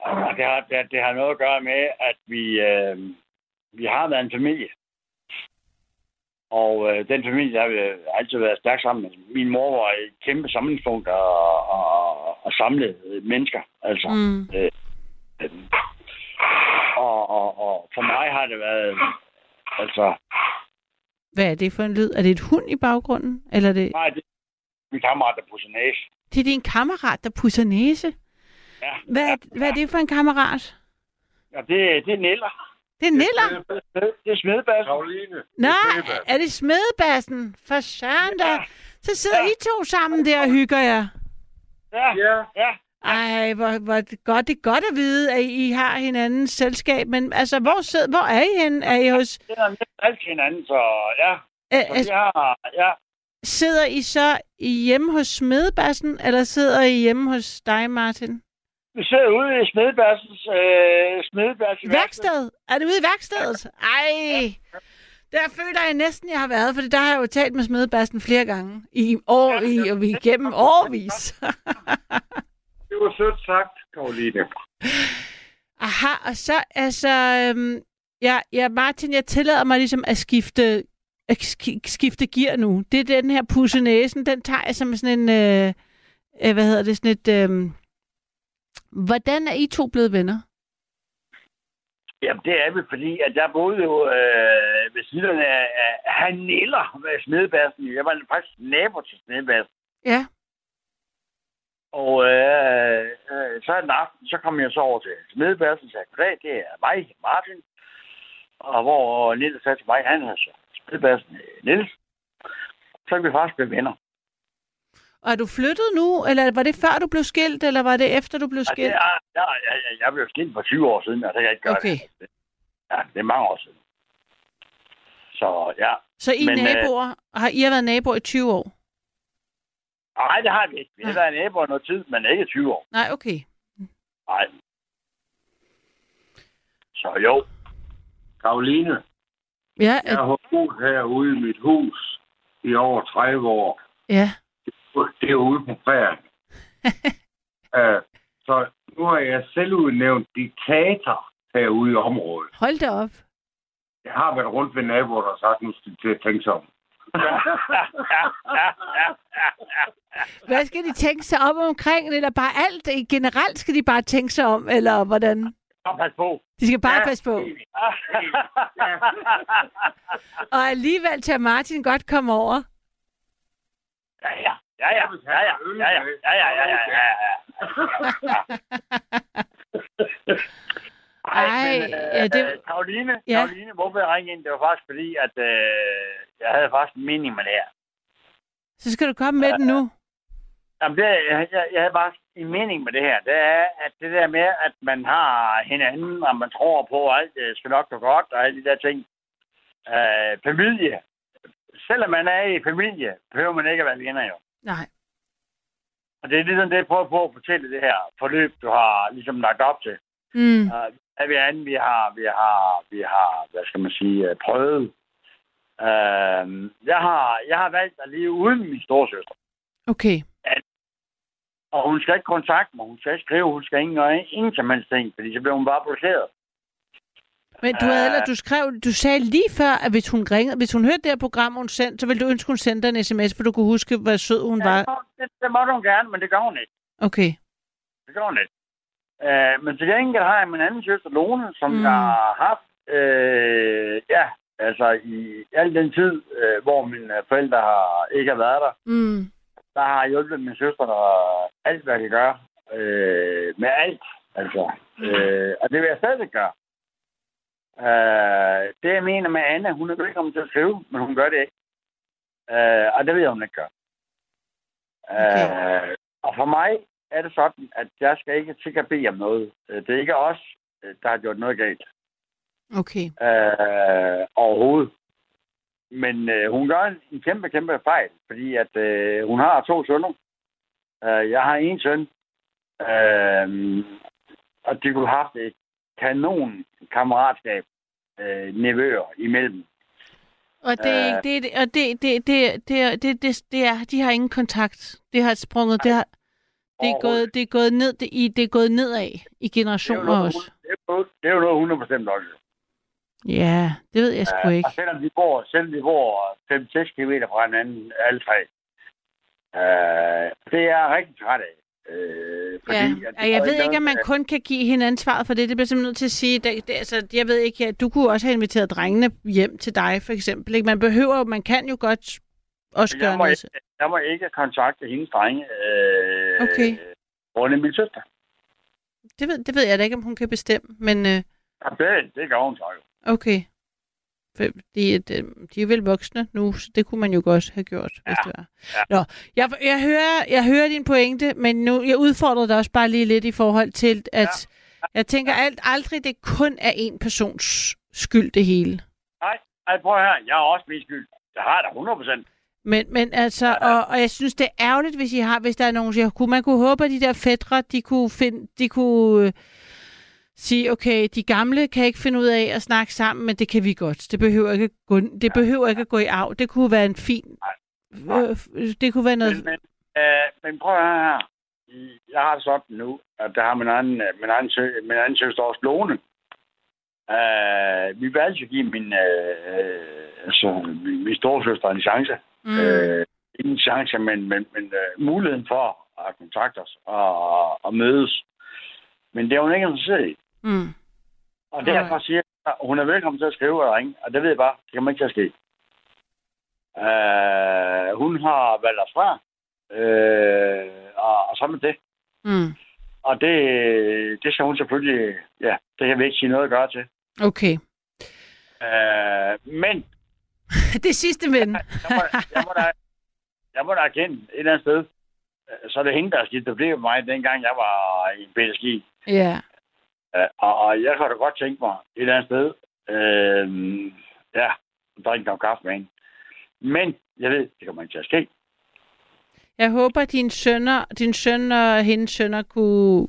Og det har, det, det har noget at gøre med, at vi, øh, vi har været en familie. Og øh, den familie har vi altid været stærkt sammen med. Min mor var et kæmpe samlingspunkt og, og, og samlede mennesker. Altså. Mm. Og, og, og for mig har det været, altså, Hvad er det for en lyd? Er det et hund i baggrunden? Eller er det, nej, det er min kammerat, der pusser næse. det er din kammerat, der pusser næse? Ja. Hvad, er- hvad er det for en kammerat? Ja, det, det er Niller. Det er Niller. Det er smedebassen. Karoline. Nej, er det smedebassen? For søren da. Så sidder I to sammen der og hygger jer. Ja, Ja, ja. Ej, hvor, hvor det godt. Det er godt at vide, at I har hinandens selskab. Men altså, hvor, sidder, hvor er I henne? Er I hos, Det er næsten alt hinanden, så ja. øh, Så vi har, ja. sidder I så hjemme hos smedebassen, eller sidder I hjemme hos dig, Martin? Vi sidder ude i smedebassens øh, smedebassens Værksted? Er det ude i værkstedet? Ej, der føler jeg næsten, jeg har været, for der har jeg jo talt med smedebassen flere gange. I år, i, og vi igennem årvis. det var sødt sagt, Karoline. Aha, og så, altså, øhm, ja, ja, Martin, jeg tillader mig ligesom at skifte, at sk- skifte gear nu. Det er den her pusse næsen, den tager jeg som sådan en, øh, øh, hvad hedder det, sådan et, øh, hvordan er I to blevet venner? Jamen, det er vi, fordi at jeg boede jo øh, ved siden af, af Haniller med smedebassen. Jeg var faktisk nabo til smedebassen. Ja, Og øh, øh, så en aften, så kom jeg så over til smedebassen og sagde, goddag, det er mig, Martin. Og hvor Niels sagde til mig, han er så smedebassen Niels. Så er vi faktisk blevet venner. Og er du flyttet nu, eller var det før du blev skilt, eller var det efter du blev skilt? er, jeg, jeg, jeg, jeg blev skilt for 20 år siden, og det kan jeg ikke gøre Okay. det. Ja, det er mange år siden. Så ja, Så I Men, øh, naboer, har I har været naboer i 20 år? nej, det har vi ikke. Vi har været naboer noget tid, men ikke 20 år. Nej, okay. Nej. Så jo, Karoline, Ja, jeg har boet herude i mit hus i over 30 år. ja. Det er ude på prærien. uh, så nu har jeg selv udnævnt diktator herude i området. Hold da op. Jeg har været rundt ved naboer, der har sagt, nu skal til at tænke sig om. Hvad skal de tænke sig om omkring, eller bare alt? Generelt skal de bare tænke sig om, eller hvordan? Kom, pas på. De skal bare Ja. passe på. Og alligevel til Martin godt komme over. Ja, ja. Ja, ja. Ja, ja. Ja, ja. Ja, ja, ja, ja, ja, ja. Ej, men, øh, ja, det- øh, Karoline, Ja. Karoline, hvorfor jeg ringede ind? Det var faktisk fordi, at øh, jeg havde faktisk en mening med det her. Så skal du komme med den nu. Jamen, det, jeg, jeg, jeg havde bare en mening med det her. Det er, at det der med, at man har hinanden, og man tror på, at alt øh, skal nok gå godt, og alle de der ting. Øh, familie. Selvom man er i familie, behøver man ikke at være venner jo. Nej. Og det er ligesom det, jeg prøver på at fortælle det her forløb, du har ligesom lagt op til. Mm. Uh, er vi anden, vi har, vi har, vi har, hvad skal man sige, øh, prøvet. Uh, jeg, har, jeg har valgt at leve uden min storesøster. Okay. Og hun skal ikke kontakte mig, hun skal ikke skrive, hun skal gøre ingen som helst ting, fordi så bliver hun bare blokeret. Men du, havde, eller, du skrev, du sagde lige før, at hvis hun ringede, hvis hun hørte det her program, hun sendte, så ville du ønske, hun sendte dig en sms, for du kunne huske, hvor sød hun Ja, var. det, det måtte hun gerne, men det gør hun ikke. Okay. Det gør hun ikke. Øh, men til gengæld har jeg min anden søster, Lone, som Mm. mm. jeg har haft, øh, ja, altså i al den tid, øh, hvor mine forældre har, ikke har været der, Mm. der har jeg hjulpet min søster alt, hvad de gør. Øh, med alt, altså. Øh, og det vil jeg stadig gøre. Øh, det jeg mener med Anna, hun er velkommen til at skrive, men hun gør det ikke. Øh, og det ved jeg, hun ikke gør. Okay. Øh, og for mig er det sådan, at jeg skal ikke til at bede om noget. Øh, Det er ikke os, øh, der har gjort noget galt. Okay. Øh, overhovedet. Men øh, hun gør en, en kæmpe, kæmpe fejl, fordi at øh, hun har to sønner. Øh, jeg har en søn. Øh, og de kunne have haft et kanon kammeratskab øh, nevøer imellem. Og det, er ikke- Øh. det, det, og det, det, det, det, det, det, det er, de har ingen kontakt. Det har sprunget, det har, det er gået, det er gået ned, det, i, det er gået nedad i Det er generationer noget, også. det er jo- det er jo noget, hun har bestemt også. Ja, det ved jeg sgu Øh, ikke. Og selvom vi bor, selvom vi bor 5-6 km fra hinanden, alle tre. Øh, det er jeg rigtig træt af. Øh, fordi, Ja, at jeg ved ikke, om man noget, kun kan give hende ansvaret for det. Det bliver simpelthen nødt til at sige, det, det, altså, jeg ved ikke, at du kunne også have inviteret drengene hjem til dig, for eksempel. Ikke? Man behøver, man kan jo godt også at gøre jeg, må, noget. ikke- jeg må ikke kontakte hendes drenge. Øh, Okay. Grunde min søster. Det ved, det ved jeg da ikke, om hun kan bestemme, men øh, Ja, det, det gør hun så jo. okay. De, er- de, de er vel voksne nu, så det kunne man jo godt have gjort, ja. hvis det var. Ja. Nå, jeg, jeg, hører, jeg hører din pointe, men nu, jeg udfordrer dig også bare lige lidt i forhold til, at ja. jeg tænker alt, aldrig, det kun er en persons skyld, det hele. Nej, ej, prøv her. Jeg har også min skyld. Jeg har da 100 procent. Men, men altså, og, og jeg synes, det er ærgerligt, hvis I har, hvis der er nogen, jeg kunne, man kunne håbe, at de der fædre, de kunne, finde, de kunne øh, sige, okay, de gamle kan ikke finde ud af at snakke sammen, men det kan vi godt. Det behøver ikke at gå, det behøver ikke at gå i arv. Det kunne være en fin... Øh, det kunne være noget... Men, men, øh, men prøv at høre her. Jeg har sådan nu, at der har min anden, øh, min anden, sø, min anden søster også Lone. Øh, vi vil altid give min, øh, altså, min, min storesøster en chance. Mm. Øh, ikke en chance, men, men, men øh, muligheden for at kontakte os og, og mødes. Men det er hun ikke interesseret i. Mm. Og derfor siger jeg, at hun er velkommen til at skrive og ringe. Og det ved jeg bare, det kommer ikke til at ske. Øh, hun har valgt os fra. Øh, og, og så med det. Mm. Og det, det skal hun selvfølgelig... Ja, det kan vi ikke sige noget at gøre til. Okay. Øh, men det sidste men. jeg må, jeg må, da, jeg må da erkende et eller andet sted. Så er det hende, der har skidt det blev mig, dengang jeg var i BSG. ja. Øh, og, og jeg kan da godt tænke mig et eller andet sted. Øh, ja, drikke en kop kaffe med hende. Men jeg ved, det kommer ikke til at ske. Jeg håber, at din sønner, din søn og hendes sønner kunne,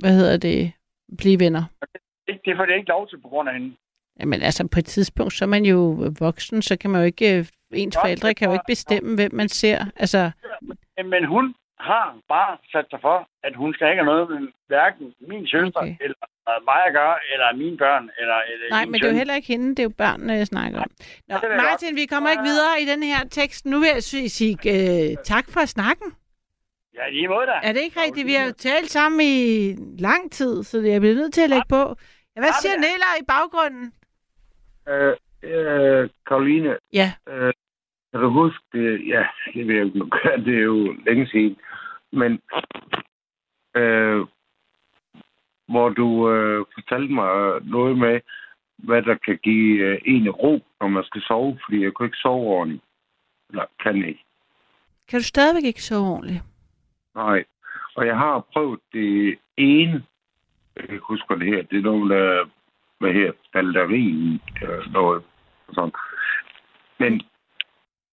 hvad hedder det, blive venner. Det, får det ikke lov til på grund af hende. Jamen altså, på et tidspunkt, så er man jo voksen, så kan man jo ikke, øh, ens Nå, forældre kan jo ikke bestemme, hvem man ser. Altså, Men hun har bare sat sig for, at hun skal ikke have noget med hverken min søster, Okay. eller mig at gøre, eller mine børn, eller, eller nej, min men det er jo søn. heller ikke hende, det er jo børnene, jeg snakker om. Nå, Ja, Martin, vi kommer ikke videre i den her tekst. Nu vil jeg sige, øh, tak for snakken. Ja, lige måde da. Er det ikke rigtigt? Vi har jo talt sammen i lang tid, så jeg bliver nødt til at lægge på. Ja, hvad Ja, siger Nella i baggrunden? Øh, øh, Karoline, Ja, øh, kan du huske det? Ja, det ved jeg ikke, det er jo længe siden. Men øh, hvor du øh, fortalte mig noget med, hvad der kan give øh, en ro, når man skal sove, fordi jeg kunne ikke sove ordentligt. Eller kan ikke. kan du stadigvæk ikke sove ordentligt? Nej. Og jeg har prøvet det ene, jeg husker det her, det er noget, der, hvad her, balderin, eller noget sådan. Men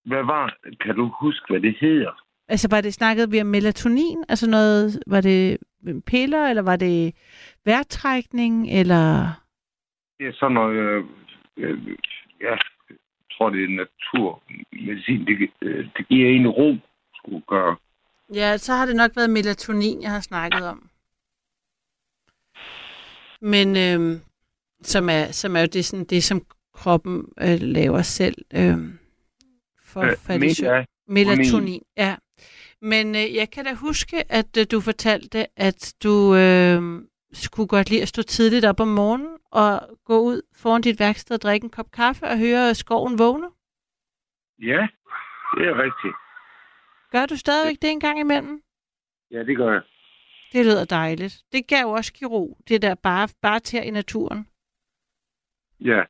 hvad var, kan du huske, hvad det hedder? Altså, var det snakket vi om melatonin? Altså noget, var det piller, eller var det vejrtrækning, eller... Det er sådan noget, øh, øh, jeg tror, det er naturmedicin. Det, øh, det giver en ro, skulle gøre. Ja, så har det nok været melatonin, jeg har snakket om. Men, øhm, som er, som er jo det, sådan, det som kroppen øh, laver selv øh, for Øh, at falde. Melatonin, ja. Men øh, jeg kan da huske, at øh, du fortalte, at du øh, skulle godt lide at stå tidligt op om morgenen og gå ud foran dit værksted og drikke en kop kaffe og høre skoven vågne. Ja, det er rigtigt. Gør du stadigvæk det en gang imellem? Ja, det gør jeg. Det lyder dejligt. Det kan jo også ro, det der bare, bare til i naturen. Ja.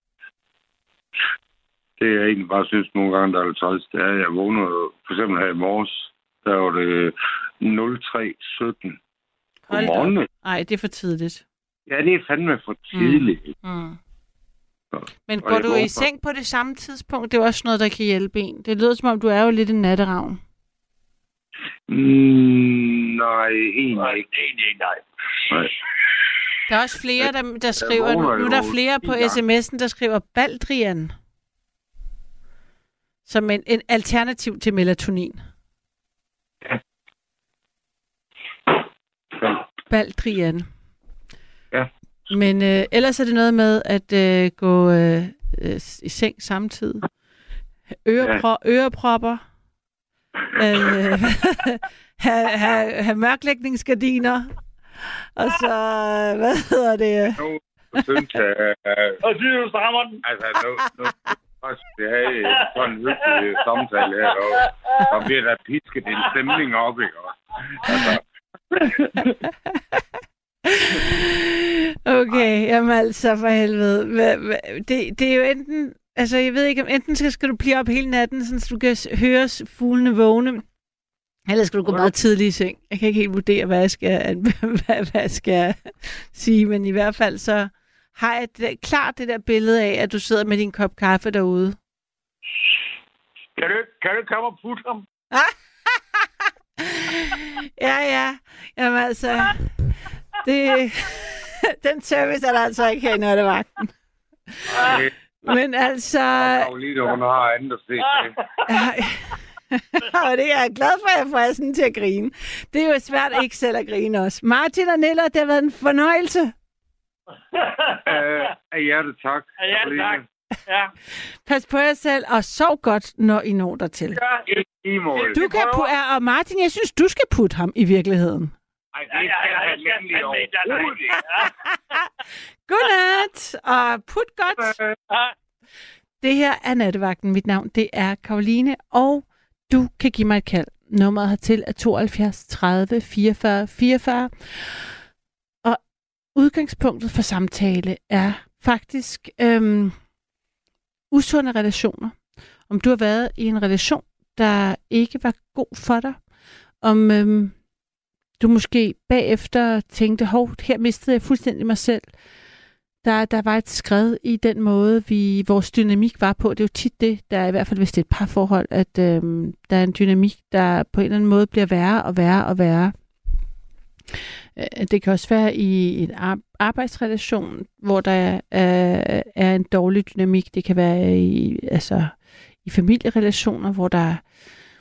Det jeg egentlig bare synes nogle gange, der er lidt træls, det er, at jeg vågner for eksempel her i morges, der var det 03.17 om Hold da op. morgenen. Nej, det er for tidligt. Ja, det er fandme for tidligt. Mm. Mm. Så- Men går du i seng på det samme tidspunkt? Det er også noget, der kan hjælpe en. Det lyder som om, du er jo lidt en natteravn. Mm, nej, egentlig Nej, ikke. nej, nej, nej. Nej. Der er også flere, der, der skriver, nu er der flere på sms'en, der skriver Baldrian. Som en, en alternativ til melatonin. Ja. Baldrian. Ja. Men øh, ellers er det noget med at øh, gå øh, øh, i seng samtidig. Ørepro- ørepropper. Øh, have, have, have mørklægningsgardiner. Og så, hvad hedder det? Nu synes jeg, at Og synes du strammer den? altså, nu, nu også vi havde sådan en hyggelig samtale her, og, og bliver der pisket en stemning op, ikke? Og, altså, Okay, jamen altså for helvede. Det, det er jo enten, altså jeg ved ikke, om enten skal, skal du blive op hele natten, så du kan høre fuglene vågne, eller skal du gå meget tidligt i seng. Jeg kan ikke helt vurdere, hvad jeg skal, hvad, hvad jeg skal sige, men i hvert fald så har jeg det, klart det der billede af, at du sidder med din kop kaffe derude. Kan du, kan du komme og putte ham? Ja, ja. Jamen altså, det, den service er der altså ikke her i Nørdevagten. Men altså, Karoline, hun har andet at se til. og det er jeg glad for, at jeg får sådan til at grine. Det er jo svært ikke selv at grine også. Martin og Niller, det har været en fornøjelse. Øh, af hjertet tak. Ja, Karoline. tak. Ja. Pas på jer selv, og sov godt, når I når dertil. Ja, I mål. Du kan putte, og Martin, jeg synes, du skal putte ham i virkeligheden. Ej, det ja, ja, skal nemlig overhovedet ja. Godnat, og put godt. Det her er Nattevagten. Mit navn det er Karoline, og du kan give mig et kald. Nummeret hertil er 72 30 44 44. Udgangspunktet for samtale er faktisk øhm, usunde relationer. Om du har været i en relation, der ikke var god for dig. Om øhm, du måske bagefter tænkte, hov, her mistede jeg fuldstændig mig selv. Der, der var et skred i den måde, vi vores dynamik var på. Det er jo tit det, der er i hvert fald, hvis det er et parforhold, at øhm, der er en dynamik, der på en eller anden måde bliver værre og værre og værre. Øh, det kan også være i en arbejdsrelation, hvor der er, er, en dårlig dynamik. Det kan være i, altså, i familierelationer, hvor der er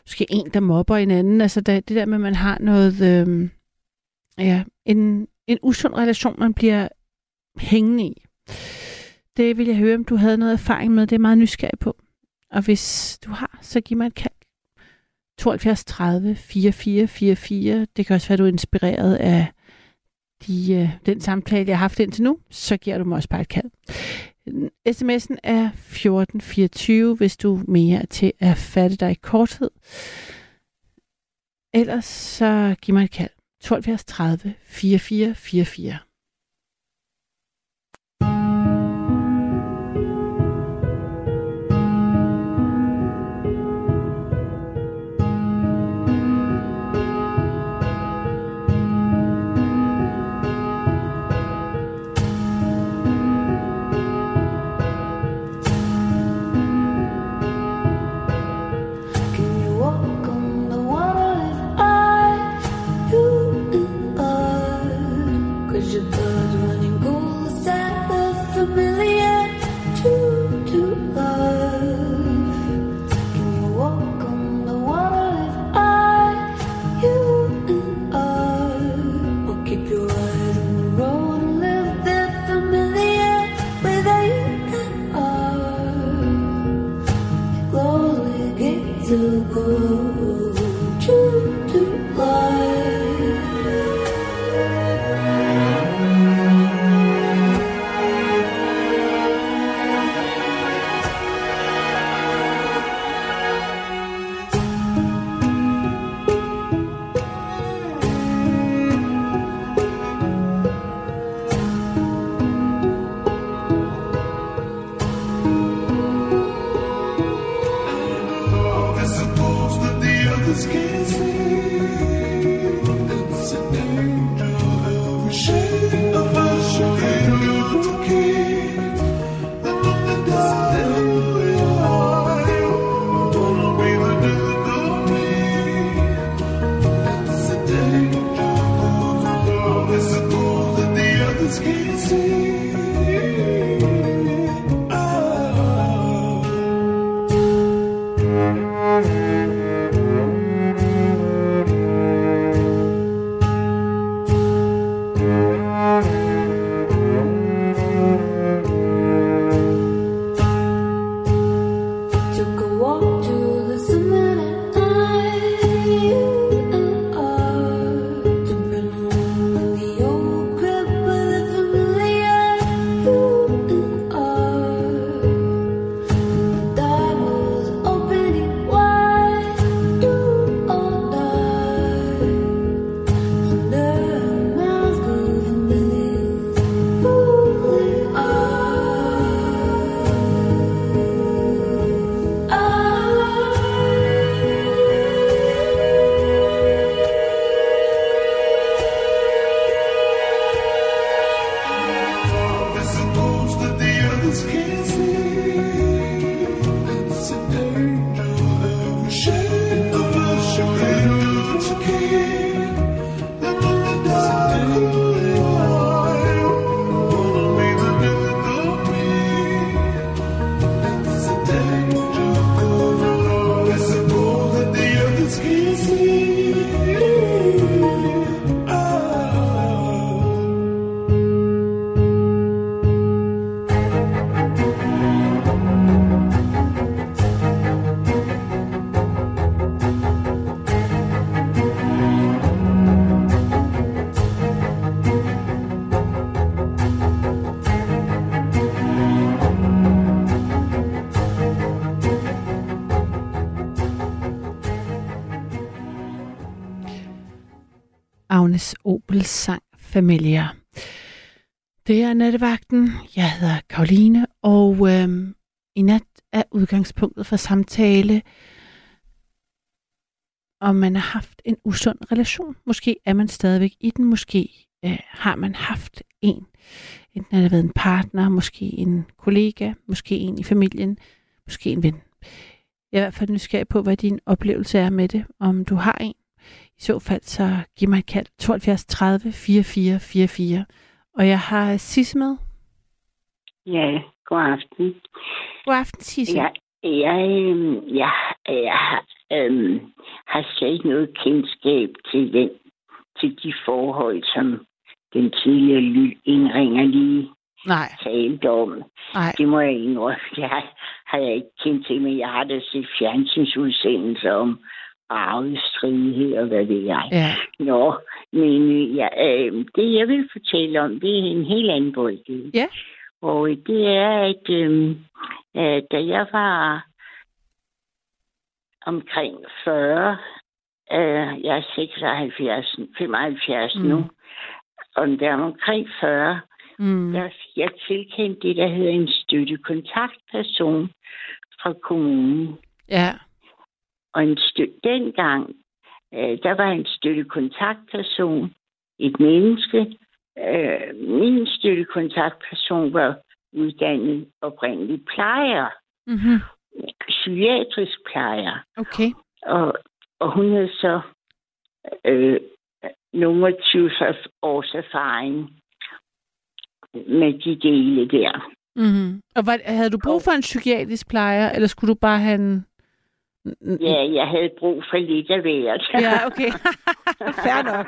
måske en, der mobber en anden. Altså det, det der med, at man har noget, øhm, ja, en, en usund relation, man bliver hængende i. Det vil jeg høre, om du havde noget erfaring med. Det er meget nysgerrig på. Og hvis du har, så giv mig et kald. 72 30 44 44. Det kan også være, at du er inspireret af de, øh, den samtale, jeg har haft indtil nu. Så giver du mig også bare et kald. SMS'en er 1424, hvis du mere er til at fatte dig i korthed. Ellers så giv mig et kald. 72 30 44 44. Agnes Obels sang Familia. Det er nattevagten. Jeg hedder Karoline, og øhm, i nat er udgangspunktet for samtale, om man har haft en usund relation. Måske er man stadigvæk i den, måske øh, har man haft en. Enten har det været en partner, måske en kollega, måske en i familien, måske en ven. Jeg er i hvert fald nysgerrig på, hvad din oplevelse er med det, om du har en. I så fald så giv mig et kald 72 30 44 44. Og jeg har Sisse med. Ja, god aften. God aften, Sisse. Jeg, jeg, jeg, jeg har, øhm, har slet ikke noget kendskab til, den, til de forhold, som den tidligere indringer lige Nej, talte om. nej. Det må jeg indrømme. Det har, har jeg ikke kendt til, men jeg har da set fjernsynsudsendelser om arvestridighed og hvad ved jeg. Ja, Nå, men øh, ja, øh, det jeg vil fortælle om, det er en helt anden boldgade. Ja. Og det er, at øh, øh, da jeg var omkring 40, øh, jeg er 76, 75 mm. nu, og var omkring 40, mm. der fik jeg tilkendt det, der hedder en støttekontaktperson fra kommunen. ja, Og en stø- dengang, øh, der var en støttekontaktperson, et menneske. Øh, min støttekontaktperson var uddannet oprindelig plejer, mm-hmm. psykiatrisk plejer. okay. Og, og hun havde så øh, nogle 20 års erfaring med de dele der. Mm-hmm. Og hvad, havde du brug for en psykiatrisk plejer, eller skulle du bare have en... Ja, jeg havde brug for lidt af hvert. Ja, okay. Fair nok.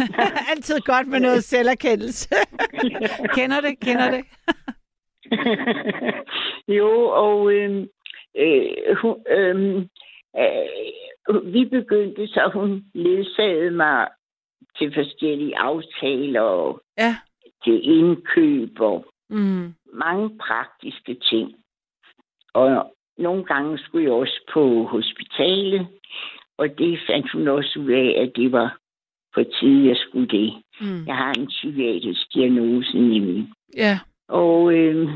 Altid godt med noget selverkendelse. kender det, kender det. jo, og øh, øh, hun, øh, øh, vi begyndte, så hun ledsagede mig til forskellige aftaler og Ja. til indkøb og Mm. mange praktiske ting. Og nogle gange skulle jeg også på hospitalet, og det fandt hun også ud af, at det var på tide, jeg skulle det. Mm. Jeg har en psykiatrisk diagnose nemlig. Ja. Og øh,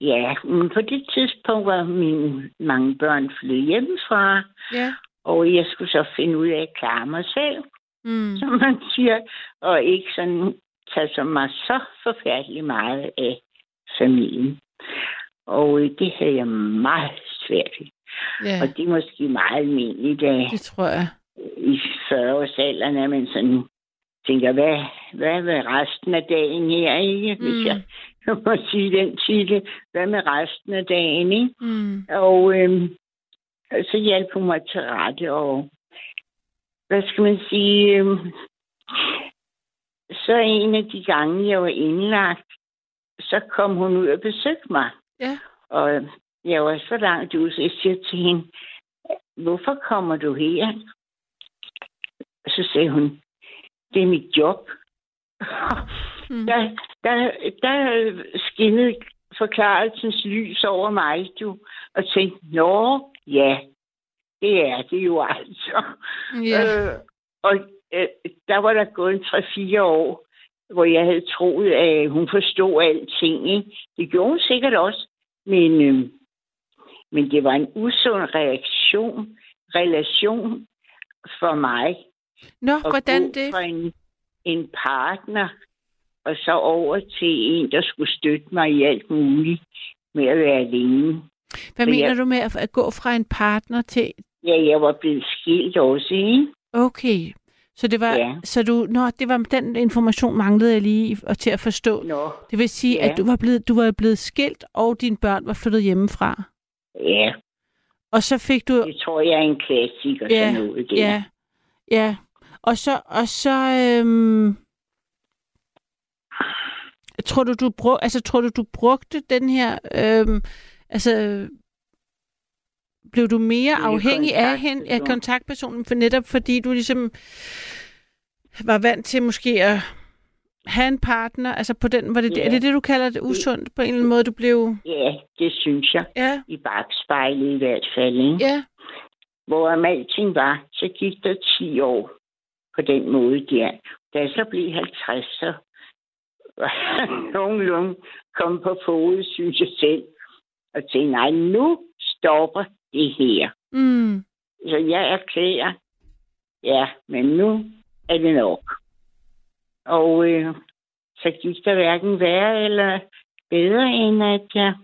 ja, men på det tidspunkt var mine mange børn flyttet hjemmefra, Ja. og jeg skulle så finde ud af at klare mig selv, Mm. som man siger, og ikke sådan tage så mig så forfærdeligt meget af familien. Og øh, det havde jeg meget svært ved. Ja, Og det er måske meget almindeligt, at det tror jeg. i 40-årsalderen, at man sådan tænker, hvad, hvad med resten af dagen her, ikke? Hvis Mm. jeg må sige den titel. Hvad med resten af dagen, ikke? Mm. Og øhm, så hjalp hun mig til rette, og hvad skal man sige? Øhm, så en af de gange, jeg var indlagt, så kom hun ud og besøgte mig. Ja. Og jeg var så langt ude, så jeg siger til hende, hvorfor kommer du her? Så sagde hun, det er mit job. Mm. Der, der, der skinnede forklarelsens lys over mig, du, og tænkte, nå, ja, det er det jo altså. Ja. Øh, og øh, der var der gået en 3-4 år, hvor jeg havde troet, at hun forstod alting. Ikke? Det gjorde hun sikkert også, men, øh, men det var en usund reaktion, relation for mig. Nå, at hvordan det? Fra en, en partner, og så over til en, der skulle støtte mig i alt muligt med at være alene. Hvad så mener jeg- du med at, at gå fra en partner til... Ja, jeg var blevet skilt også, ikke? Okay. Så det var, Ja. så du, nå, det var den information manglede jeg lige og til at forstå. Nå, Det vil sige, Ja. at du var, blevet, du var blevet skilt, og dine børn var flyttet hjemmefra. ja, Og så fik du... det tror jeg er en klassiker, Ja, sådan noget. Der. Ja, ja. Og så, og så øhm, tror du, du brug, altså, tror du, du brugte den her, øhm, altså, blev du mere afhængig af hende, af kontaktperson. kontaktpersonen, for netop fordi du ligesom var vant til måske at have en partner, altså på den, var det, Ja. er det det, du kalder det usundt på en eller anden måde, du blev, Ja, det synes jeg. ja, I bagspejlet i hvert fald. Ikke? ja, Hvor alting var, så gik der 10 år på den måde der. Da jeg så blev 50, så nogenlunde kom på fod, synes jeg selv. Og tænkte, nej, nu stopper det her. mm, Så jeg erklærer, ja, men nu er det nok. Og øh, så gik der hverken værre eller bedre, end at jeg,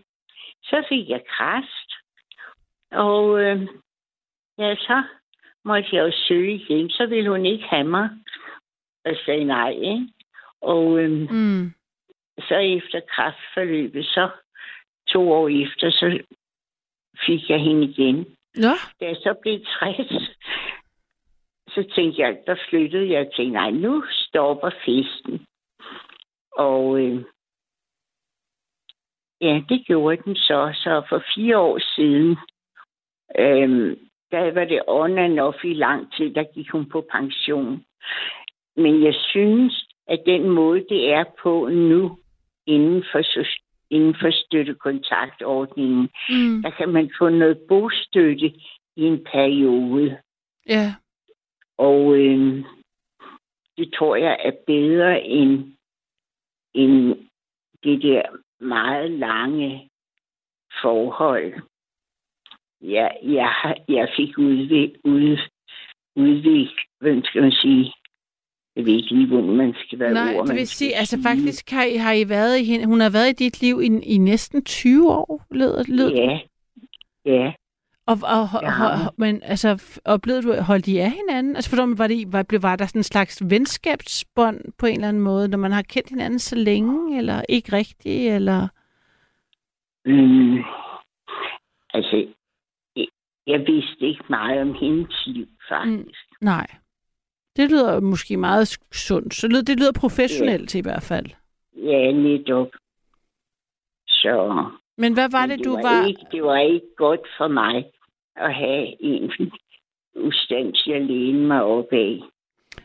så fik jeg kræft. Og øh, ja, så måtte jeg jo søge igen, så ville hun ikke have mig. Og sagde nej, ikke? Og øh, mm, så efter kræftforløbet, så to år efter, så fik jeg hende igen. nå, Da jeg så blev 60, så tænkte jeg, der flyttede jeg til, nej, nu stopper festen. Og øh, ja, det gjorde den så. Så for fire år siden, øh, der var det on and off i lang tid, der gik hun på pension. Men jeg synes, at den måde, det er på nu, inden for, so- inden for støttekontaktordningen, mm, der kan man få noget bostøtte i en periode. ja, Og øh, det tror jeg er bedre end, end det der meget lange forhold. Ja, jeg, har- jeg fik udviklet, ud, udviklet, hvad skal man sige, jeg ved ikke lige, hvor man skal være Nej, ord, det vil sige, altså faktisk har I, har I været i hende, hun har været i dit liv i, i næsten 20 år, lød, lød. Ja, ja. Og, og, og, Ja. og, men altså, oplevede du, holdt I af hinanden? Altså, forstår var, det, var, var der sådan en slags venskabsbånd på en eller anden måde, når man har kendt hinanden så længe, eller ikke rigtigt, eller... Mm, altså, jeg, jeg vidste ikke meget om hendes liv, faktisk. Nej. Det lyder måske meget sundt. Så lyder, det lyder professionelt i hvert fald. Ja, lidt op. Så Men hvad var men det, du var, var... Ikke, det var ikke godt for mig. at have en ustand til at læne mig op af.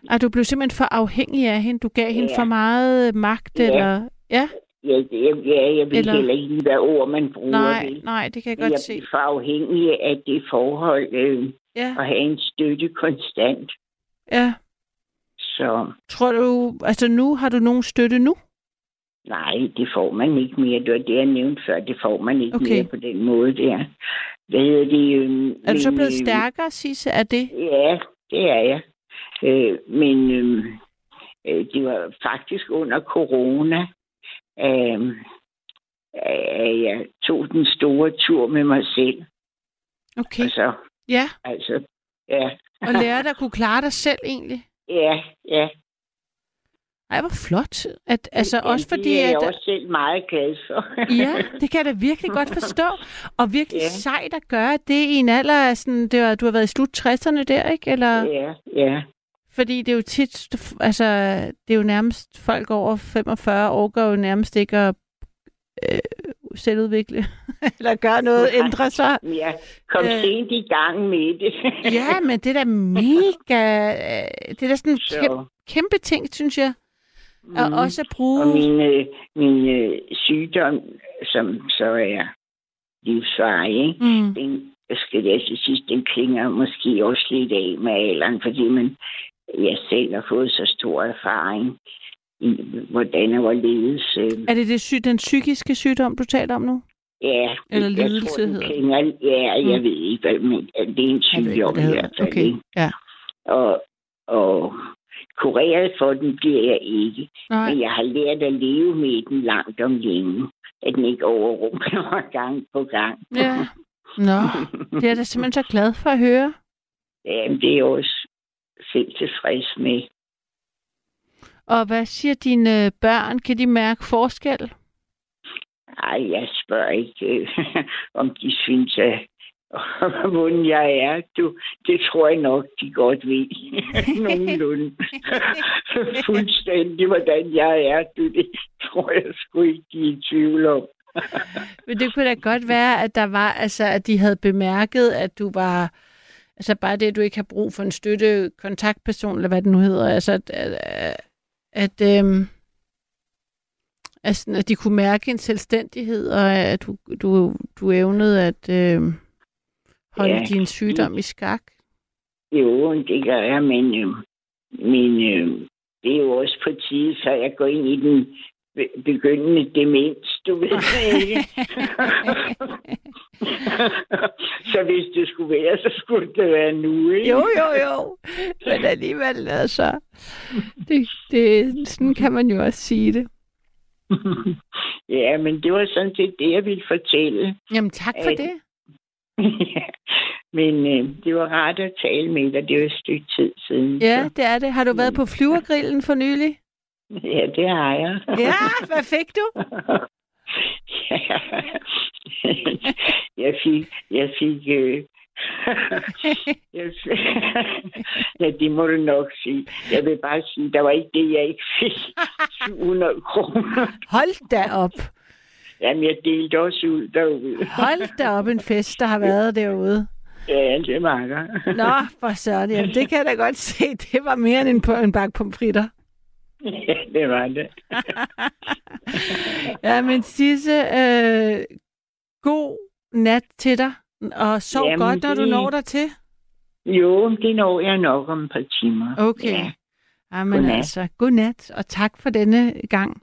Er du blev simpelthen for afhængig af hende? Du gav hende Ja. for meget magt, Ja. eller? Ja, Ja, det, ja jeg ved Eller- heller ikke, hvad ord man bruger. nej, vel. nej, det kan jeg jeg godt se. bliver for afhængig af det forhold øh, Ja, at have en støtte konstant. ja. Så Tror du, altså nu, har du nogen støtte nu? nej, det får man ikke mere. Det var det, jeg nævnte før. Det får man ikke Okay. mere på den måde der. Hvad hedder det? Øh, Er du så men, blevet øh, stærkere, Sisse, af det? Ja, det er jeg. Øh, men øh, øh, det var faktisk under corona, øh, at jeg tog den store tur med mig selv. Okay, Og så, ja. altså, ja. Og lære dig at kunne klare dig selv egentlig? Ja, ja. Ej, hvor flot. At, altså Jamen, også fordi, det er jeg at, også selv meget glad for. Ja, det kan jeg da virkelig godt forstå. Og virkelig Ja. ja. sejt at gøre det i en alder af sådan, det var, du har været i slut 60'erne der, ikke? Eller, Ja, ja. Fordi det er jo tit, altså, det er jo nærmest, folk over 45 år går jo nærmest ikke at øh, selvudvikle, eller gøre noget, Nej. ændre sig. Jeg kom Øh. sent i gang med det. Ja, men det er da mega, øh, det er da sådan en Så, kæmpe, kæmpe ting, synes jeg. mm. Og også at bruge, Og min, øh, min øh, sygdom, som så er livsvarig, ikke? mm, den, skal jeg til sidst, den klinger måske også lidt af med alderen, fordi man, jeg selv har fået så stor erfaring i, hvordan og hvorledes. Øh, er det, det sy- den psykiske sygdom, du taler om nu? ja, Eller jeg lidelse tror, hedder det. klinger, ja, jeg Mm. ved ikke, hvad, men det er en sygdom i hvert fald. Okay, ikke? ja. Og, og kureret for den bliver jeg ikke. Nej. Men jeg har lært at leve med den langt om længe. At den ikke overrumpler mig gang på gang. Ja. Nå, det er jeg da simpelthen så glad for at høre. Jamen, det er jeg også selv tilfreds med. Og hvad siger dine børn? Kan de mærke forskel? Ej, jeg spørger ikke, øh, om de synes, at hvordan jeg er. Du, det tror jeg nok, de godt ved. Nogenlunde. Fuldstændig, hvordan jeg er. Du, det tror jeg sgu ikke, de er i tvivl om. Men det kunne da godt være, at der var, altså, at de havde bemærket, at du var, altså bare det, at du ikke har brug for en støtte kontaktperson, eller hvad det nu hedder, altså at, at, at, øhm, altså, at de kunne mærke en selvstændighed, og at du, du, du evnede at øhm, holde Ja. din sygdom i skak. Jo, det gør jeg, men, øh, men øh, det er jo også på tide, så jeg går ind i den begyndende demens, du ved ikke. så hvis det skulle være, så skulle det være nu, ikke? Jo, jo, jo. Men alligevel, altså. Det, det, sådan kan man jo også sige det. ja, men det var sådan set det, jeg ville fortælle. Jamen, tak for Øh, det. Ja, men øh, det var rart at tale med dig. Det var et stykke tid siden. Ja, så- det er det. Har du været på flyvergrillen for nylig? Ja det har jeg. Ja, hvad fik du? Ja. jeg fik, jeg fik, øh, ja, det må du nok sige. Jeg vil bare sige, der var ikke det, jeg ikke fik. 700 kroner. Hold da op. Jamen, jeg delte også ud derude. Hold da op en fest, der har været derude. Ja, det var der. Nå, for søren. Jamen, det kan jeg da godt se. Det var mere end en, på en bakke pomfritter. Ja, det var det. Ja, men Sisse, øh, god nat til dig. Og sov Jamen, godt, når du det- når der til. Jo, det når jeg nok om et par timer. Okay. Ja. Jamen Godnat. altså, godnat, og tak for denne gang.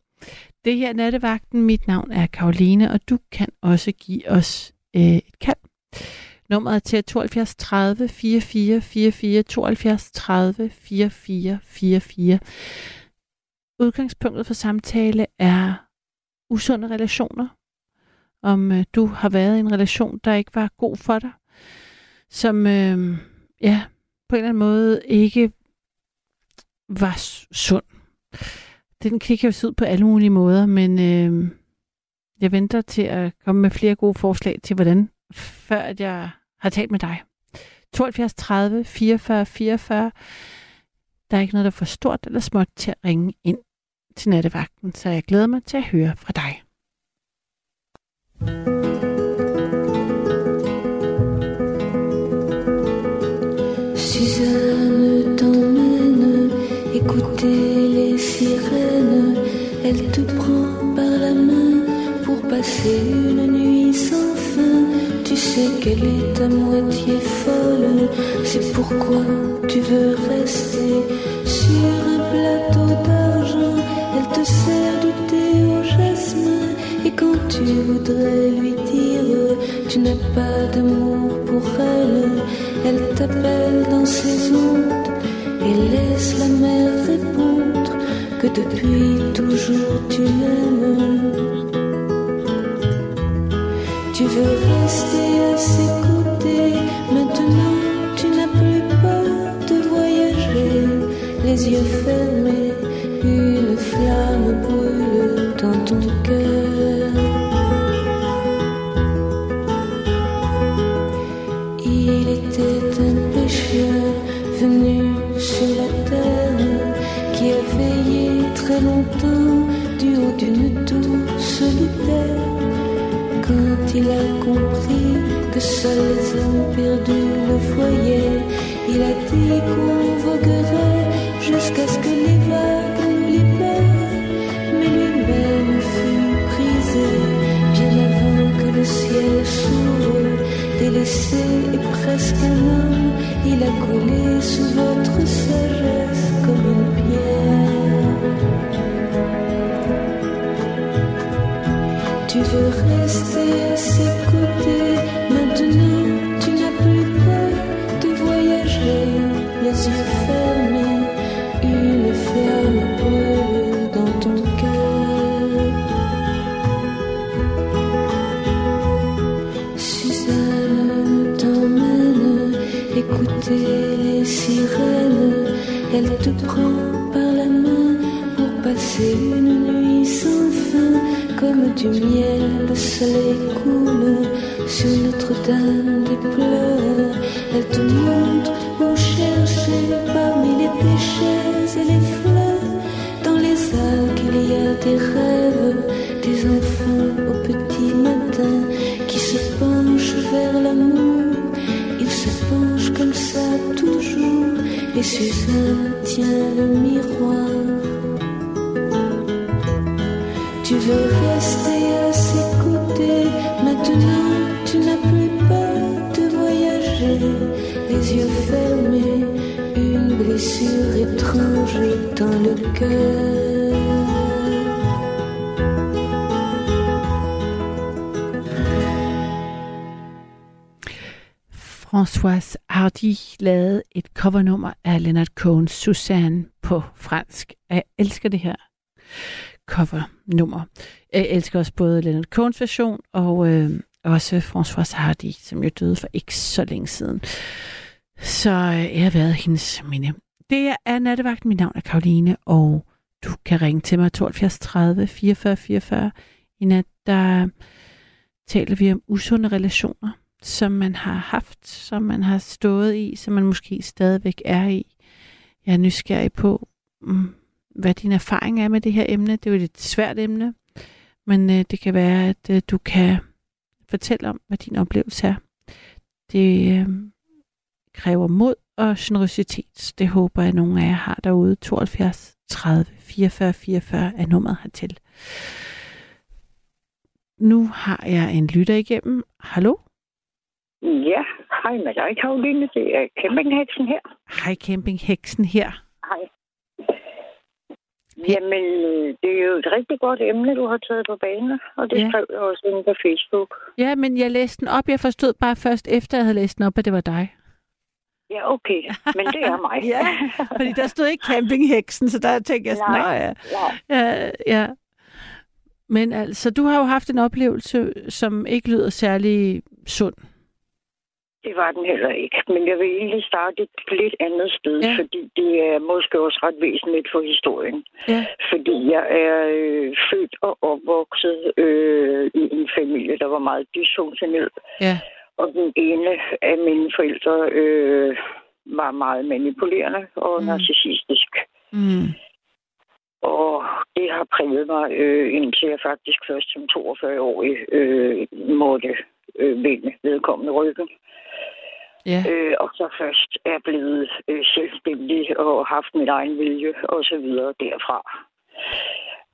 Det her er Nattevagten. Mit navn er Karoline, og du kan også give os øh, et kald. Nummeret er til 72 30 44 44 72 30 44 44. Udgangspunktet for samtale er usunde relationer. Om øh, du har været i en relation, der ikke var god for dig. Som, øh, ja, på en eller anden måde ikke var sund. Den kan jo ud på alle mulige måder, men øh, jeg venter til at komme med flere gode forslag til, hvordan, før at jeg har talt med dig. 72 30 44 44. Der er ikke noget, der er for stort eller småt til at ringe ind til nattevagten, så jeg glæder mig til at høre fra dig. Suzanne t'emmène écouter les sirènes. Elle te prend par la main pour passer une nuit sans fin. Tu sais qu'elle est à moitié folle, c'est pourquoi tu veux rester sur un plateau d'argent. Te sert du thé au jasmin, et quand tu voudrais lui dire tu n'as pas d'amour pour elle, elle t'appelle dans ses ondes et laisse la mer répondre que depuis toujours tu l'aimes. Tu veux rester à ses côtés, maintenant tu n'as plus peur de voyager, les yeux fermés, dans ton cœur. Il était un pécheur venu sur la terre qui a veillé très longtemps du haut d'une tour solitaire. Quand il a compris que seuls les hommes perdus le voyaient, il a dit qu'on jusqu'à ce que les ciel s'ouvre. Délaissé et presque un homme, il a coulé sous votre sagesse comme une pierre. Tu veux rester à ses côtés, maintenant tu n'as plus peur de voyager, les yeux fermés, Elle te prend par la main pour passer une nuit sans fin. Comme du miel, le soleil coule sur Notre-Dame des pleurs. Elle te montre où chercher parmi les péchés et les fleurs. Dans les algues, il y a des rêves, des enfants et Suzanne tient le miroir. Tu veux rester à ses côtés, maintenant tu n'as plus peur de voyager, les yeux fermés, une blessure étrange dans le cœur. Françoise Hardy lavede et covernummer af Leonard Cohen's Suzanne på fransk. Jeg elsker det her covernummer. Jeg elsker også både Leonard Cohen's version og øh, også Françoise Hardy, som jo døde for ikke så længe siden. Så øh, jeg har været hendes minde. Det er nattevagten. Mit navn er Karoline, og du kan ringe til mig 72 30 44 44. I nat, der taler vi om usunde relationer, som man har haft, som man har stået i, som man måske stadigvæk er i. Jeg er nysgerrig på, mm, hvad din erfaring er med det her emne. Det er jo et svært emne, men øh, det kan være, at øh, du kan fortælle om, hvad din oplevelse er. Det øh, kræver mod og generøsitet. Det håber jeg, at nogle af jer har derude. 72 30 44 44 er nummeret hertil. Nu har jeg en lytter igennem. Hallo? Ja, hej med dig, Karoline. Det er campingheksen her. Hej campingheksen her. Hej. Jamen, det er jo et rigtig godt emne, du har taget på banen, og det Ja. skrev jeg også inde på Facebook. Ja, men jeg læste den op. Jeg forstod bare først efter, jeg havde læst den op, at det var dig. Ja, okay, men det er mig. Ja, Fordi der stod ikke campingheksen, så der tænkte jeg sådan, Nej. "Nå ja. Ja. Ja, Men altså, du har jo haft en oplevelse, som ikke lyder særlig sund. Det var den heller ikke. Men jeg vil egentlig starte et lidt andet sted, Ja. fordi det er måske også ret væsentligt for historien. Ja. Fordi jeg er øh, født og opvokset øh, i en familie, der var meget dysfunktionel. Ja. Og den ene af mine forældre øh, var meget manipulerende og Mm. narcissistisk. Mm. Og det har præget mig, øh, indtil jeg faktisk først som 42-årig øh, måtte øh, vende vedkommende ryggen. Ja. Øh, og så først er blevet øh, selvstændig og haft min egen vilje og så videre derfra.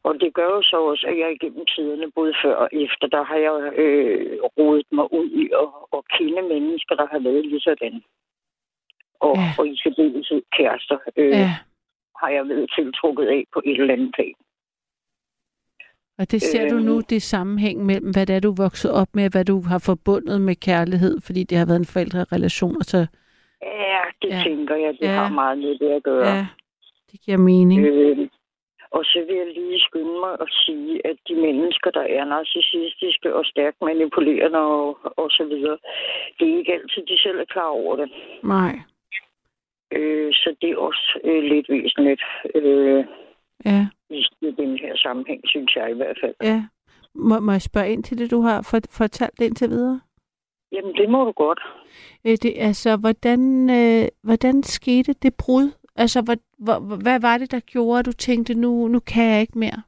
Og det gør jo så også, at jeg igennem tiderne, både før og efter, der har jeg øh, rodet mig ud i at, at kende mennesker, der har været lige sådan. Og, Ja. og i særdeleshed kærester øh. Ja. har jeg været tiltrukket af på et eller andet plan. Og det ser du Øhm. nu, det sammenhæng mellem, hvad det er, du er vokset op med, hvad du har forbundet med kærlighed, fordi det har været en forældrerelation, og så, Ja, det Ja. tænker jeg, det ja. har meget med det at gøre. ja, det giver mening. Øh, og så vil jeg lige skynde mig at sige, at de mennesker, der er narcissistiske og stærkt manipulerende og, og så videre, det er ikke altid, de selv er klar over det. Nej. Øh, så det er også øh, lidt væsentligt øh, Ja, i, i den her sammenhæng, synes jeg i hvert fald. ja. Må, må jeg spørge ind til det, du har for, fortalt indtil videre? Jamen, det må du godt. Øh, det, altså, hvordan, øh, hvordan skete det brud? Altså, hvad, hvad, hvad var det, der gjorde, at du tænkte, nu, nu kan jeg ikke mere?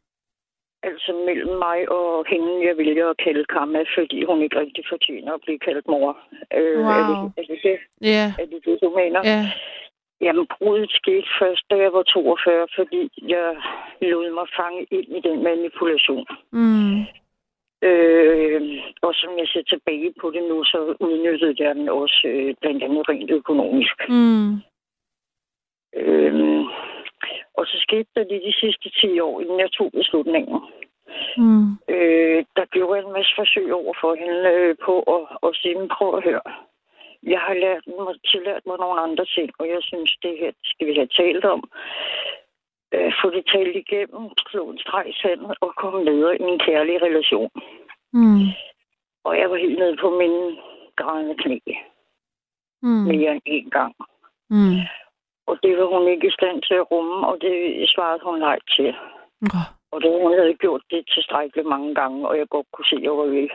Altså mellem mig og hende, jeg vælger at kalde Kamma, fordi hun ikke rigtig fortjener at blive kaldt mor. Øh, Wow. er, det, er, det det, Ja, er det det, du mener? ja, Jamen, bruddet skete først, da jeg var 42, fordi jeg lod mig fange ind i den manipulation. mm, Øh, og som jeg ser tilbage på det nu, så udnyttede jeg den også øh, blandt andet rent økonomisk. mm, Øh, og så skete der det de sidste 10 år, inden jeg tog beslutningen. mm, Øh, der gjorde jeg en masse forsøg over for hende øh, på at, at sige, "Men prøv at høre. Jeg har lært mig, tillært mig nogle andre ting, og jeg synes, det her skal vi have talt om. Øh, få det talt igennem, slå en streg i sandet og komme videre i en kærlig relation. mm, Og jeg var helt nede på mine grædende knæ mm, mere end en gang. mm. Og det var hun ikke i stand til at rumme, og det svarede hun nej til. Åh, Og det hun havde gjort det tilstrækkeligt mange gange, og jeg godt kunne se, at jeg var ved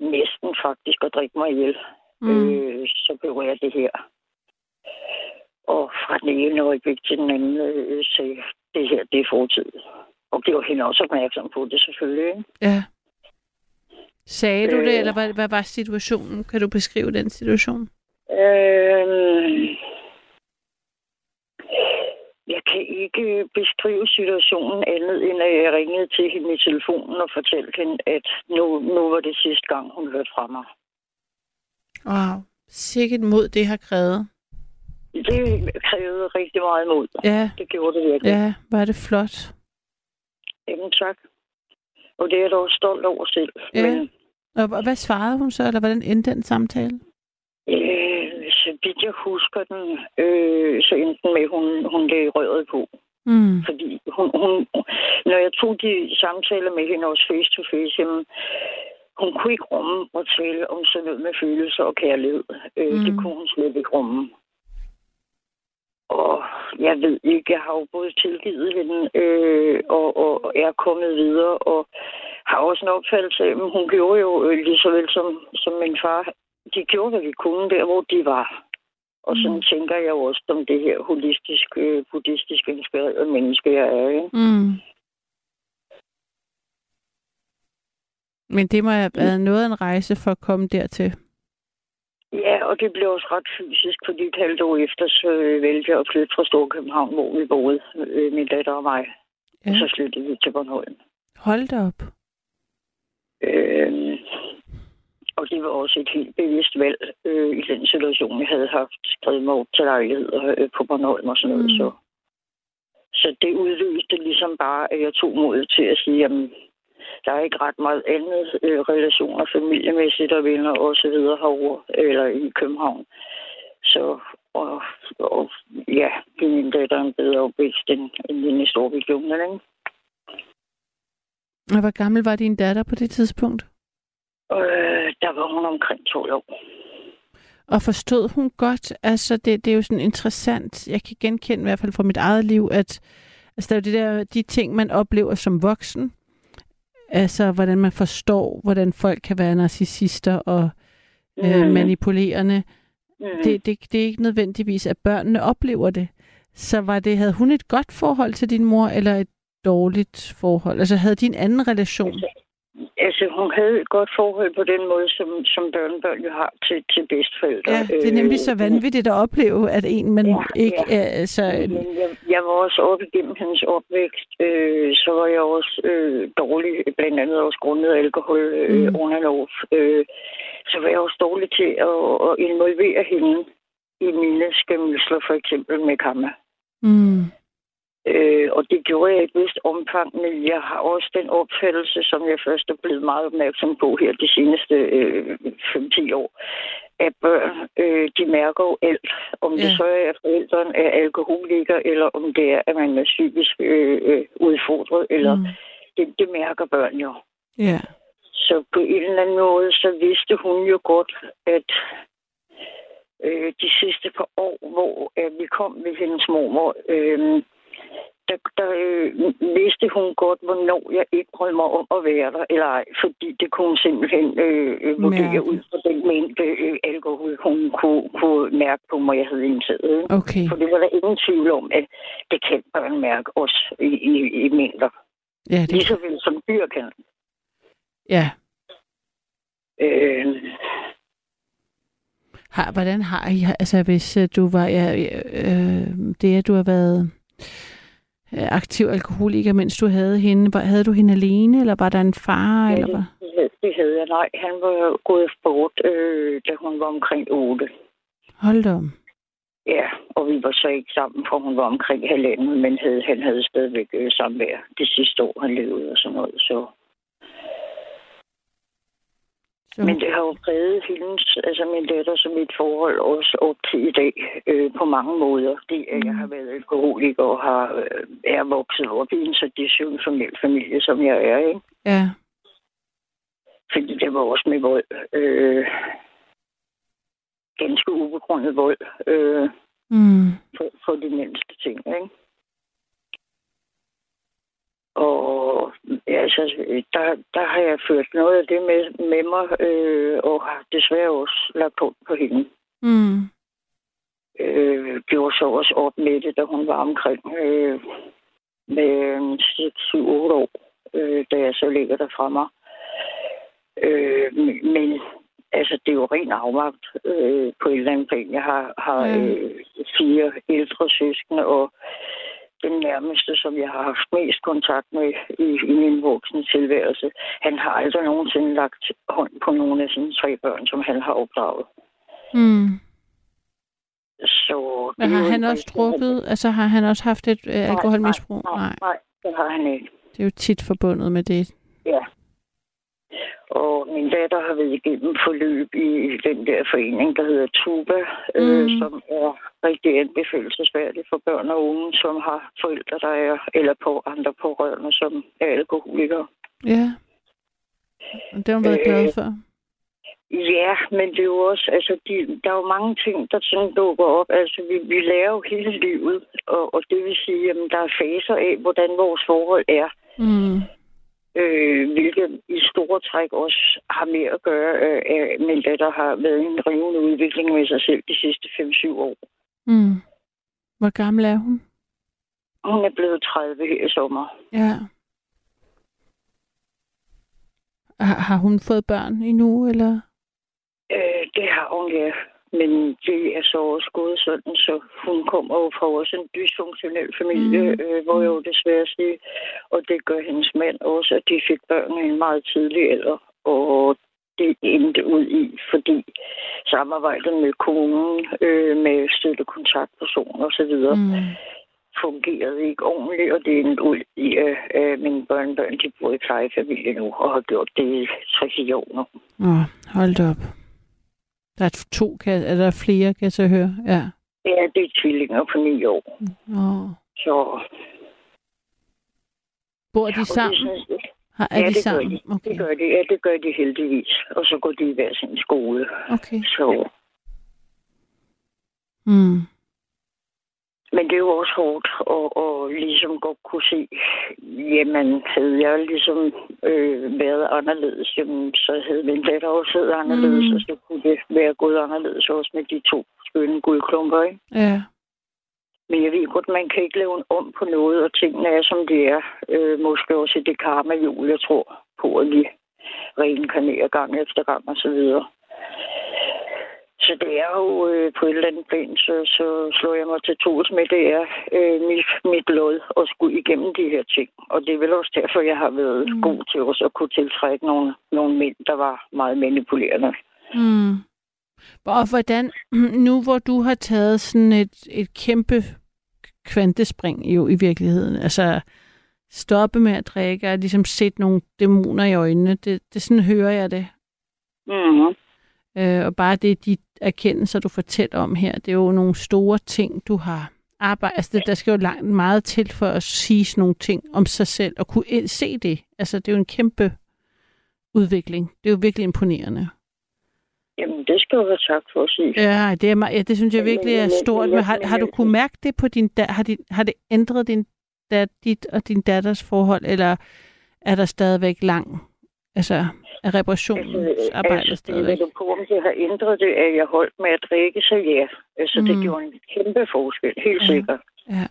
næsten faktisk at drikke mig ihjel. Mm. Øh, så blev jeg det her. Og fra den ene øjeblik til den anden øh, sagde, det her, det er fortid. Og det var hende også opmærksom på det selvfølgelig. Ikke? Ja. Sagde du det, Øh. eller hvad, hvad var situationen? Kan du beskrive den situation? Øh, jeg kan ikke beskrive situationen andet, end at jeg ringede til hende i telefonen og fortalte hende, at nu, nu var det sidste gang, hun hørte fra mig. Wow. Sikkert mod det har krævet. Det krævede rigtig meget mod. Ja, Det gjorde det virkelig. ja, var det flot. Jamen tak. Og det er jeg da også stolt over selv. Ja. Men Og hvad svarede hun så, eller hvordan endte den samtale? øh, så vidt jeg husker den, øh, så endte den med, at hun, hun lagde røret på. Mm. Fordi hun, hun, når jeg tog de samtaler med hende også face to face, jamen, hun kunne ikke rumme og tale om sådan noget med følelser og kærlighed. Øh, Mm. Det kunne hun slet ikke rumme. Og jeg ved ikke, jeg har jo både tilgivet hende øh, og, og, og er kommet videre, og har også en opfattelse af, at hun gjorde jo øh, lige så vel som, som min far. De gjorde, hvad de kunne der, hvor de var. Og sådan Mm. tænker jeg jo også om det her holistiske, øh, buddhistisk inspirerede menneske, jeg er. Ikke? Mm. Men det må have været noget af en rejse for at komme dertil. Ja, og det blev også ret fysisk, fordi et halvt år efter, så øh, valgte jeg at flytte fra Storkøbenhavn, hvor vi boede, øh, min datter og mig. Ja. Og så flyttede vi til Bornholm. Hold da op. Øh, og det var også et helt bevidst valg øh, i den situation, jeg havde haft skrevet mig op til lejligheder øh, på Bornholm og sådan noget. Mm. Så. så det udløste ligesom bare, at jeg tog mod til at sige, jamen, der er ikke ret meget andet øh, relationer, familiemæssigt og venner og så videre herovre, eller i København. Så, og, og ja, det er min datter en bedre opvækst end, end den i Storbritannien, ikke? Og hvor gammel var din datter på det tidspunkt? Øh, der var hun omkring 12 år. Og forstod hun godt, altså det, det er jo sådan interessant, jeg kan genkende i hvert fald fra mit eget liv, at altså, der er jo det der, de ting, man oplever som voksen, altså hvordan man forstår, hvordan folk kan være narcissister og øh, manipulerende. Det, det, det er ikke nødvendigvis, at børnene oplever det. Så var det, havde hun et godt forhold til din mor, eller et dårligt forhold? Altså havde de en anden relation? altså, hun havde et godt forhold på den måde, som, som børnebørn jo har til, til bedstforældre. Ja, det er nemlig så Øh, vanvittigt at opleve, at en, man Ja, ikke ja. er... Altså, Men jeg, jeg var også oppe igennem hendes opvækst, øh, så var jeg også øh, dårlig, blandt andet også grundet af alkohol øh, Mm. under lov. Øh, så var jeg også dårlig til at, at involvere hende i mine skæmsler, for eksempel med kammer. mm, Øh, og det gjorde jeg i et vist omfang, men jeg har også den opfattelse, som jeg først er blevet meget opmærksom på her de seneste øh, 5-10 år, at børn, øh, de mærker jo alt. Om det Ja. så er, at forældrene er alkoholiker, eller om det er, at man er psykisk øh, øh, udfordret, eller mm, det, det mærker børn jo. ja. Så på en eller anden måde, så vidste hun jo godt, at øh, de sidste par år, hvor øh, vi kom med hendes mormor, øh, der, der øh, vidste hun godt, hvornår jeg ikke brød mig om at være der, eller ej, fordi det kunne hun simpelthen øh, øh, vurdere Mærke. ud fra den mængde øh, alkohol, hun kunne, kunne mærke på mig, jeg havde indtaget. Okay. For det var der ingen tvivl om, at det kan børn mærke også i, i, i mængder. Ja, det, Lige så vel som dyr kan. ja. Øh, Har, hvordan har I, altså hvis øh, du var, ja, øh, det at du har været aktiv alkoholiker, mens du havde hende, var, havde du hende alene, eller var der en far, Ja, eller hvad? det, havde jeg. Nej, han var gået bort, øh, da hun var omkring 8. Hold da om. Ja, og vi var så ikke sammen, for hun var omkring halvandet, men havde, han havde stadigvæk øh, samvær det sidste år, han levede og sådan noget. Så. Så, Men det har jo præget hendes, altså min datter som mit forhold også op til i dag øh, på mange måder. Det, at jeg har været alkoholiker og har, øh, er vokset op i en så dysfunktionel familie, som jeg er, ikke? ja, Fordi det var også med vold. Øh, ganske ubegrundet vold øh, mm, for, for de mindste ting. Ikke? Og ja, altså, der, der har jeg ført noget af det med, med mig, øh, og har desværre også lagt på på hende. mm, Øh, gjorde så også op med det, da hun var omkring øh, med 6-7-8 år, øh, da jeg så ligger der fra mig. Øh, men- altså, det er jo ren afmagt øh, på et eller andet plan. Jeg har, har Ja. øh, fire ældre søskende, og den nærmeste, som jeg har haft mest kontakt med i, i min voksne tilværelse, han har aldrig nogensinde lagt hånd på nogle af sine tre børn, som han har opdraget. mm. Så Men har han også drukket? Altså har han også haft et øh, alkoholmisbrug? Nej, nej, nej, det har han ikke. Det er jo tit forbundet med det. Ja. Og min datter har været igennem forløb i den der forening, der hedder TUBA, mm. øh, Mm. som er rigtig anbefalelsesværdigt for børn og unge, som har forældre, der er, eller på andre pårørende, som er alkoholikere. Ja. Det har hun været Øh, glad for. Ja, men det er jo også, altså, de, der er jo mange ting, der sådan dukker op. Altså, vi, vi lærer jo hele livet, og, og det vil sige, at der er faser af, hvordan vores forhold er. Mm. Øh, hvilket i store træk også har mere at gøre, øh, at min datter har været en rivende udvikling med sig selv de sidste 5-7 år. Mm. Hvor gammel er hun? Hun er blevet 30 her i sommer. Ja. Har, har hun fået børn endnu, eller? Øh, det har hun, ja. Men det er så også gået sådan, så hun kommer jo fra også en dysfunktionel familie, Mm. øh, hvor jeg jo desværre siger, og det gør hendes mand også, at de fik børn i en meget tidlig alder. Og det endte ud i, fordi samarbejdet med kommunen, øh, med støttekontaktpersoner osv., mm. Fungerede ikke ordentligt, og det endte ud i, at øh, mine børnebørn, de bor i plejefamilie nu, og har gjort det i 3 år nu. Åh, hold op. Der er to, kan, er der flere, kan jeg så høre? Ja. Ja, det er tvillinger på 9 år. Åh. Så Bor og de det sammen? synes jeg- Har, er ja, de det sammen? gør de. Okay. Det gør de. Ja, det gør de heldigvis. Og så går de i hver sin skole. okay. Så, Mm. Men det er jo også hårdt at, at ligesom godt kunne se, jamen havde jeg ligesom øh, været anderledes, jamen, så havde min datter også været anderledes, Mm. og så kunne det være gået anderledes også med de to skønne guldklumper, ikke? Ja. Men jeg ved godt, man kan ikke lave en om på noget, og tingene er, som de er. Øh, måske også i det karma-jul, jeg tror på, at vi reinkarnere gang efter gang og så videre. Så det er jo øh, på et eller andet plan, så, så slår jeg mig til tos med, det er øh, mit, mit lod at skulle igennem de her ting. Og det er vel også derfor, jeg har været mm. god til også at kunne tiltrække nogle, nogle mænd, der var meget manipulerende. Mm. Og hvordan, nu hvor du har taget sådan et, et kæmpe kvantespring jo i virkeligheden, altså stoppe med at drikke og ligesom sætte nogle dæmoner i øjnene, det, det sådan hører jeg det. Mm-hmm. Øh, og bare det de erkendelser, du fortæller om her, det er jo nogle store ting, du har arbejdet. Altså, det, der skal jo langt meget til for at sige nogle ting om sig selv, og kunne se det. Altså, det er jo en kæmpe udvikling. Det er jo virkelig imponerende. Jamen, det skal du have tak for at sige. Ja, det, er, meget- ja, det synes jeg virkelig er stort. men- har, har du kunne mærke det på din da, har, din, har det ændret din, dat, dit og din datters forhold, eller er der stadigvæk lang, altså er reparationsarbejdet altså, stadigvæk? det, om det har ændret det, at jeg holdt med at drikke, så ja. Altså, mm. det gjorde en kæmpe forskel, helt Ja. sikkert. Ja.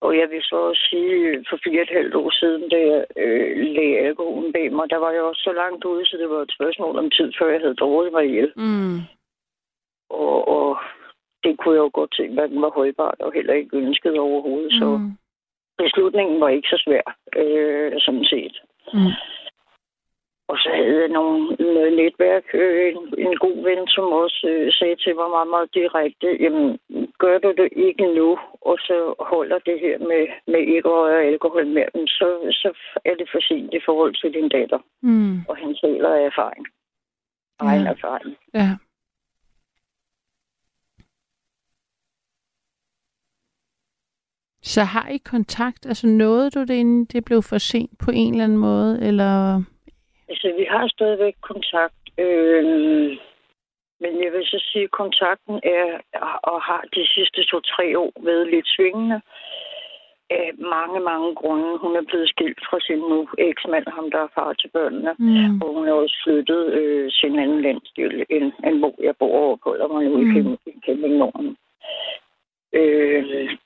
Og jeg vil så også sige, for fire og et halvt år siden, da jeg øh, lagde alkoholen bag mig, der var jeg også så langt ude, så det var et spørgsmål om tid, før jeg havde drukket mig ihjel. Mm. Og, og det kunne jeg jo godt se, hvad den var holdbart, og heller ikke ønsket overhovedet. Mm. Så beslutningen var ikke så svær, øh, sådan set. Mm. Og så havde jeg nogle, noget netværk, øh, en, en god ven, som også øh, sagde til mig meget, meget direkte, jamen, gør du det ikke nu, og så holder det her med, med ikke røre alkohol med dem, så, så er det for sent i forhold til din datter. Mm. Og han taler af erfaring. Egen Ja. erfaring. Ja. Så har I kontakt? Altså nåede du det, inden det blev for sent på en eller anden måde? Eller... Altså, vi har stadigvæk kontakt. Øh, men jeg vil så sige, at kontakten er og har de sidste to-tre år været lidt svingende. Af mange, mange grunde. Hun er blevet skilt fra sin nu eksmand, ham der er far til børnene. Mm. Og hun er også flyttet øh, til en anden landsdel, end, end hvor jeg bor opholder mig nu mm. i Mm. I Kæmping Norden. Øh,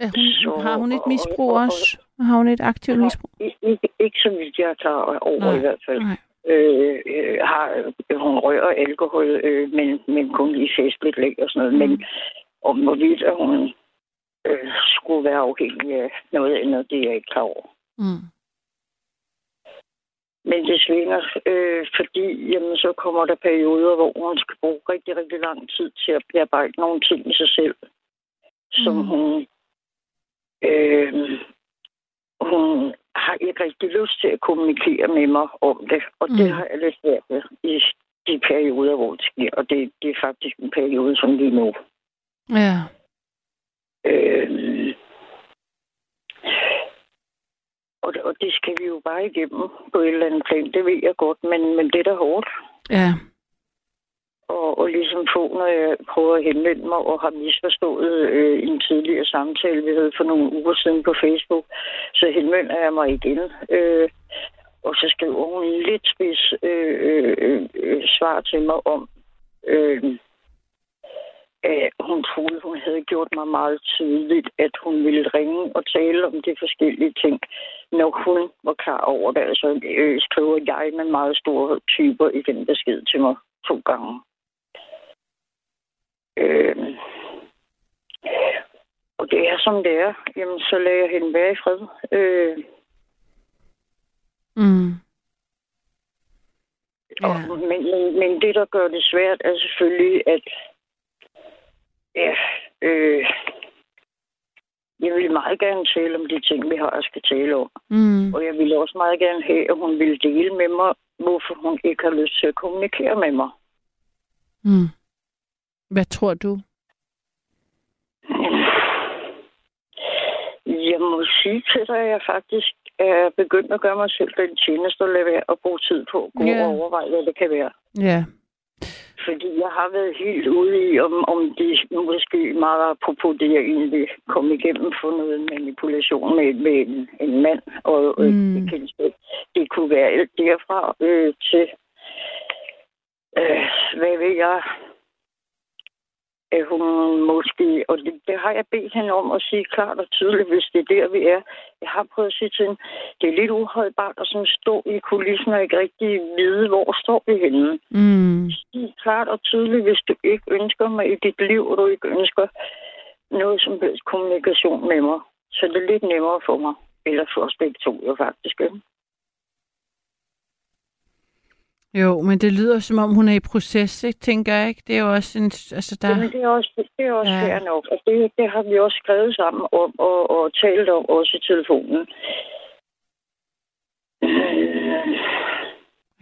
Er hun, Så- har hun et og- misbrug og- og- også? Har hun et aktivt Nej. misbrug? ikke, ikke så vidt jeg er klar over Nej. i hvert fald. Nej. øh, øh, har, hun rører alkohol, øh, men, men kun i festligt læg og sådan noget. Mm. Men om hvorvidt at hun øh, skulle være afhængig af noget andet, det er jeg ikke klar over. Mm. Men det svinger, øh, fordi jamen, så kommer der perioder, hvor hun skal bruge rigtig, rigtig lang tid til at bearbejde nogle ting i sig selv, som Mm. hun, øh, hun har ikke rigtig lyst til at kommunikere med mig om det. Og mm. det Mm. har jeg lidt svært ved i de perioder, hvor det sker. Og det, det er faktisk en periode som lige nu. Ja. Øh, og, det, og det skal vi jo bare igennem på et eller andet plan. Det ved jeg godt, men, men det er da hårdt. Ja. Og, og ligesom få, når jeg prøver at henvende mig og har misforstået øh, en tidligere samtale, vi havde for nogle uger siden på Facebook, så henvender jeg mig igen. Øh, og så skriver hun en lidt spids øh, øh, øh, øh svar til mig om, øh, at hun troede, hun havde gjort mig meget tydeligt, at hun ville ringe og tale om de forskellige ting, når hun var klar over det. Altså øh, skriver jeg med meget store typer i den besked til mig to gange. Øh, og det er som det er. Jamen, så lader jeg hende være i fred. Øh, Mm. Og, Ja. men, men, men det, der gør det svært, er selvfølgelig, at ja, øh, jeg vil meget gerne tale om de ting, vi har at skal tale om. Mm. Og jeg ville også meget gerne have, at hun ville dele med mig, hvorfor hun ikke har lyst til at kommunikere med mig. Mm. Hvad tror du? Jeg må sige til dig, at jeg faktisk er begyndt at gøre mig selv den tjeneste og lade være at bruge tid på at gå Ja. og overveje, hvad det kan være. Ja. Fordi jeg har været helt ude i, om, om det måske meget apropos det, jeg egentlig kom igennem for noget manipulation med, med en, en mand og mm. et kendskab. Det kunne være alt derfra øh, til, øh, hvad ved jeg, at hun måske, og det, det har jeg bedt hende om at sige klart og tydeligt, hvis det er der, vi er. Jeg har prøvet at sige til hende, det er lidt uholdbart at sådan stå i kulissen og ikke rigtig vide, hvor står vi henne. Mm. Sig klart og tydeligt, hvis du ikke ønsker mig i dit liv, og du ikke ønsker noget som helst kommunikation med mig. Så det er lidt nemmere for mig. Eller for os begge to, jo faktisk. Ikke? Jo, men det lyder som om, hun er i proces, ikke? tænker jeg ikke? Det er jo også en... Altså, der... Jamen, det er også, det er også Ja. fair nok. Og det, det har vi også skrevet sammen om og, og talt om også i telefonen.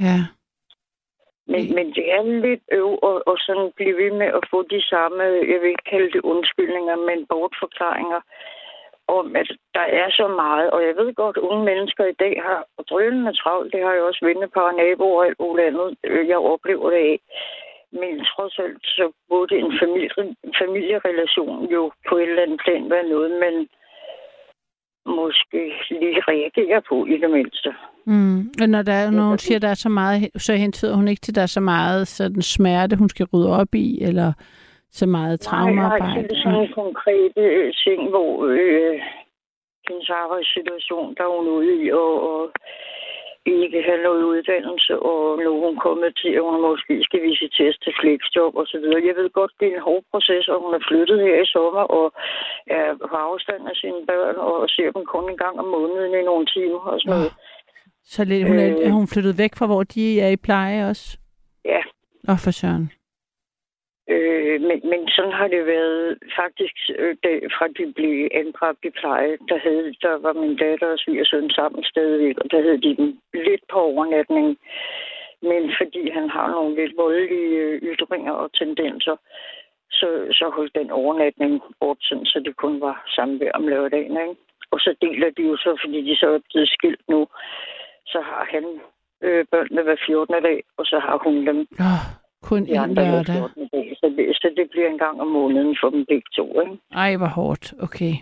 Ja. Men, men det er lidt øv at, at sådan blive ved med at få de samme, jeg vil ikke kalde det undskyldninger, men bortforklaringer om, at der er så meget. Og jeg ved godt, at unge mennesker i dag har drønende travlt. Det har jeg også vennepar naboer og alt muligt andet. øh, Jeg oplever det af. Men trods alt, så burde en familie, familierelation jo på et eller andet plan være noget, man måske lige reagerer på i det mindste. Mm. Og når, der er, hun siger, at der er så meget, så hentyder hun ikke til, at der er så meget sådan smerte, hun skal rydde op i, eller så meget Nej, nej, traumearbejde. det er sådan en konkret øh, ting, hvor øh, hendes arbejdssituation, der er hun ude i, og, og ikke have noget uddannelse, og nu er hun kommet til, at hun måske skal visiteres til fleksjob og så videre. Jeg ved godt, det er en hård proces, og hun er flyttet her i sommer, og er på afstand af sine børn, og ser dem kun en gang om måneden i nogle timer og sådan noget. Så lidt, hun er, Øh. er hun flyttet væk fra, hvor de er i pleje også? Ja, Og for søren. Øh, men, men sådan har det været faktisk, øh, fra de blev anbragt i pleje, der, havde, der var min datter og svigersøn sammen stadigvæk, og der havde de dem lidt på overnatning. Men fordi han har nogle lidt voldelige øh, ytringer og tendenser, så, så holdt den overnatning bort, sådan, så det kun var samvær om lørdagen. Ikke? Og så deler de jo så, fordi de så er blevet skilt nu, så har han øh, børnene hver 14. dag, og så har hun dem Oh, kun en lørdag. 14. dag. Så det, så det bliver en gang om måneden for dem begge to. Ikke? Ej, hvor hårdt. Okay.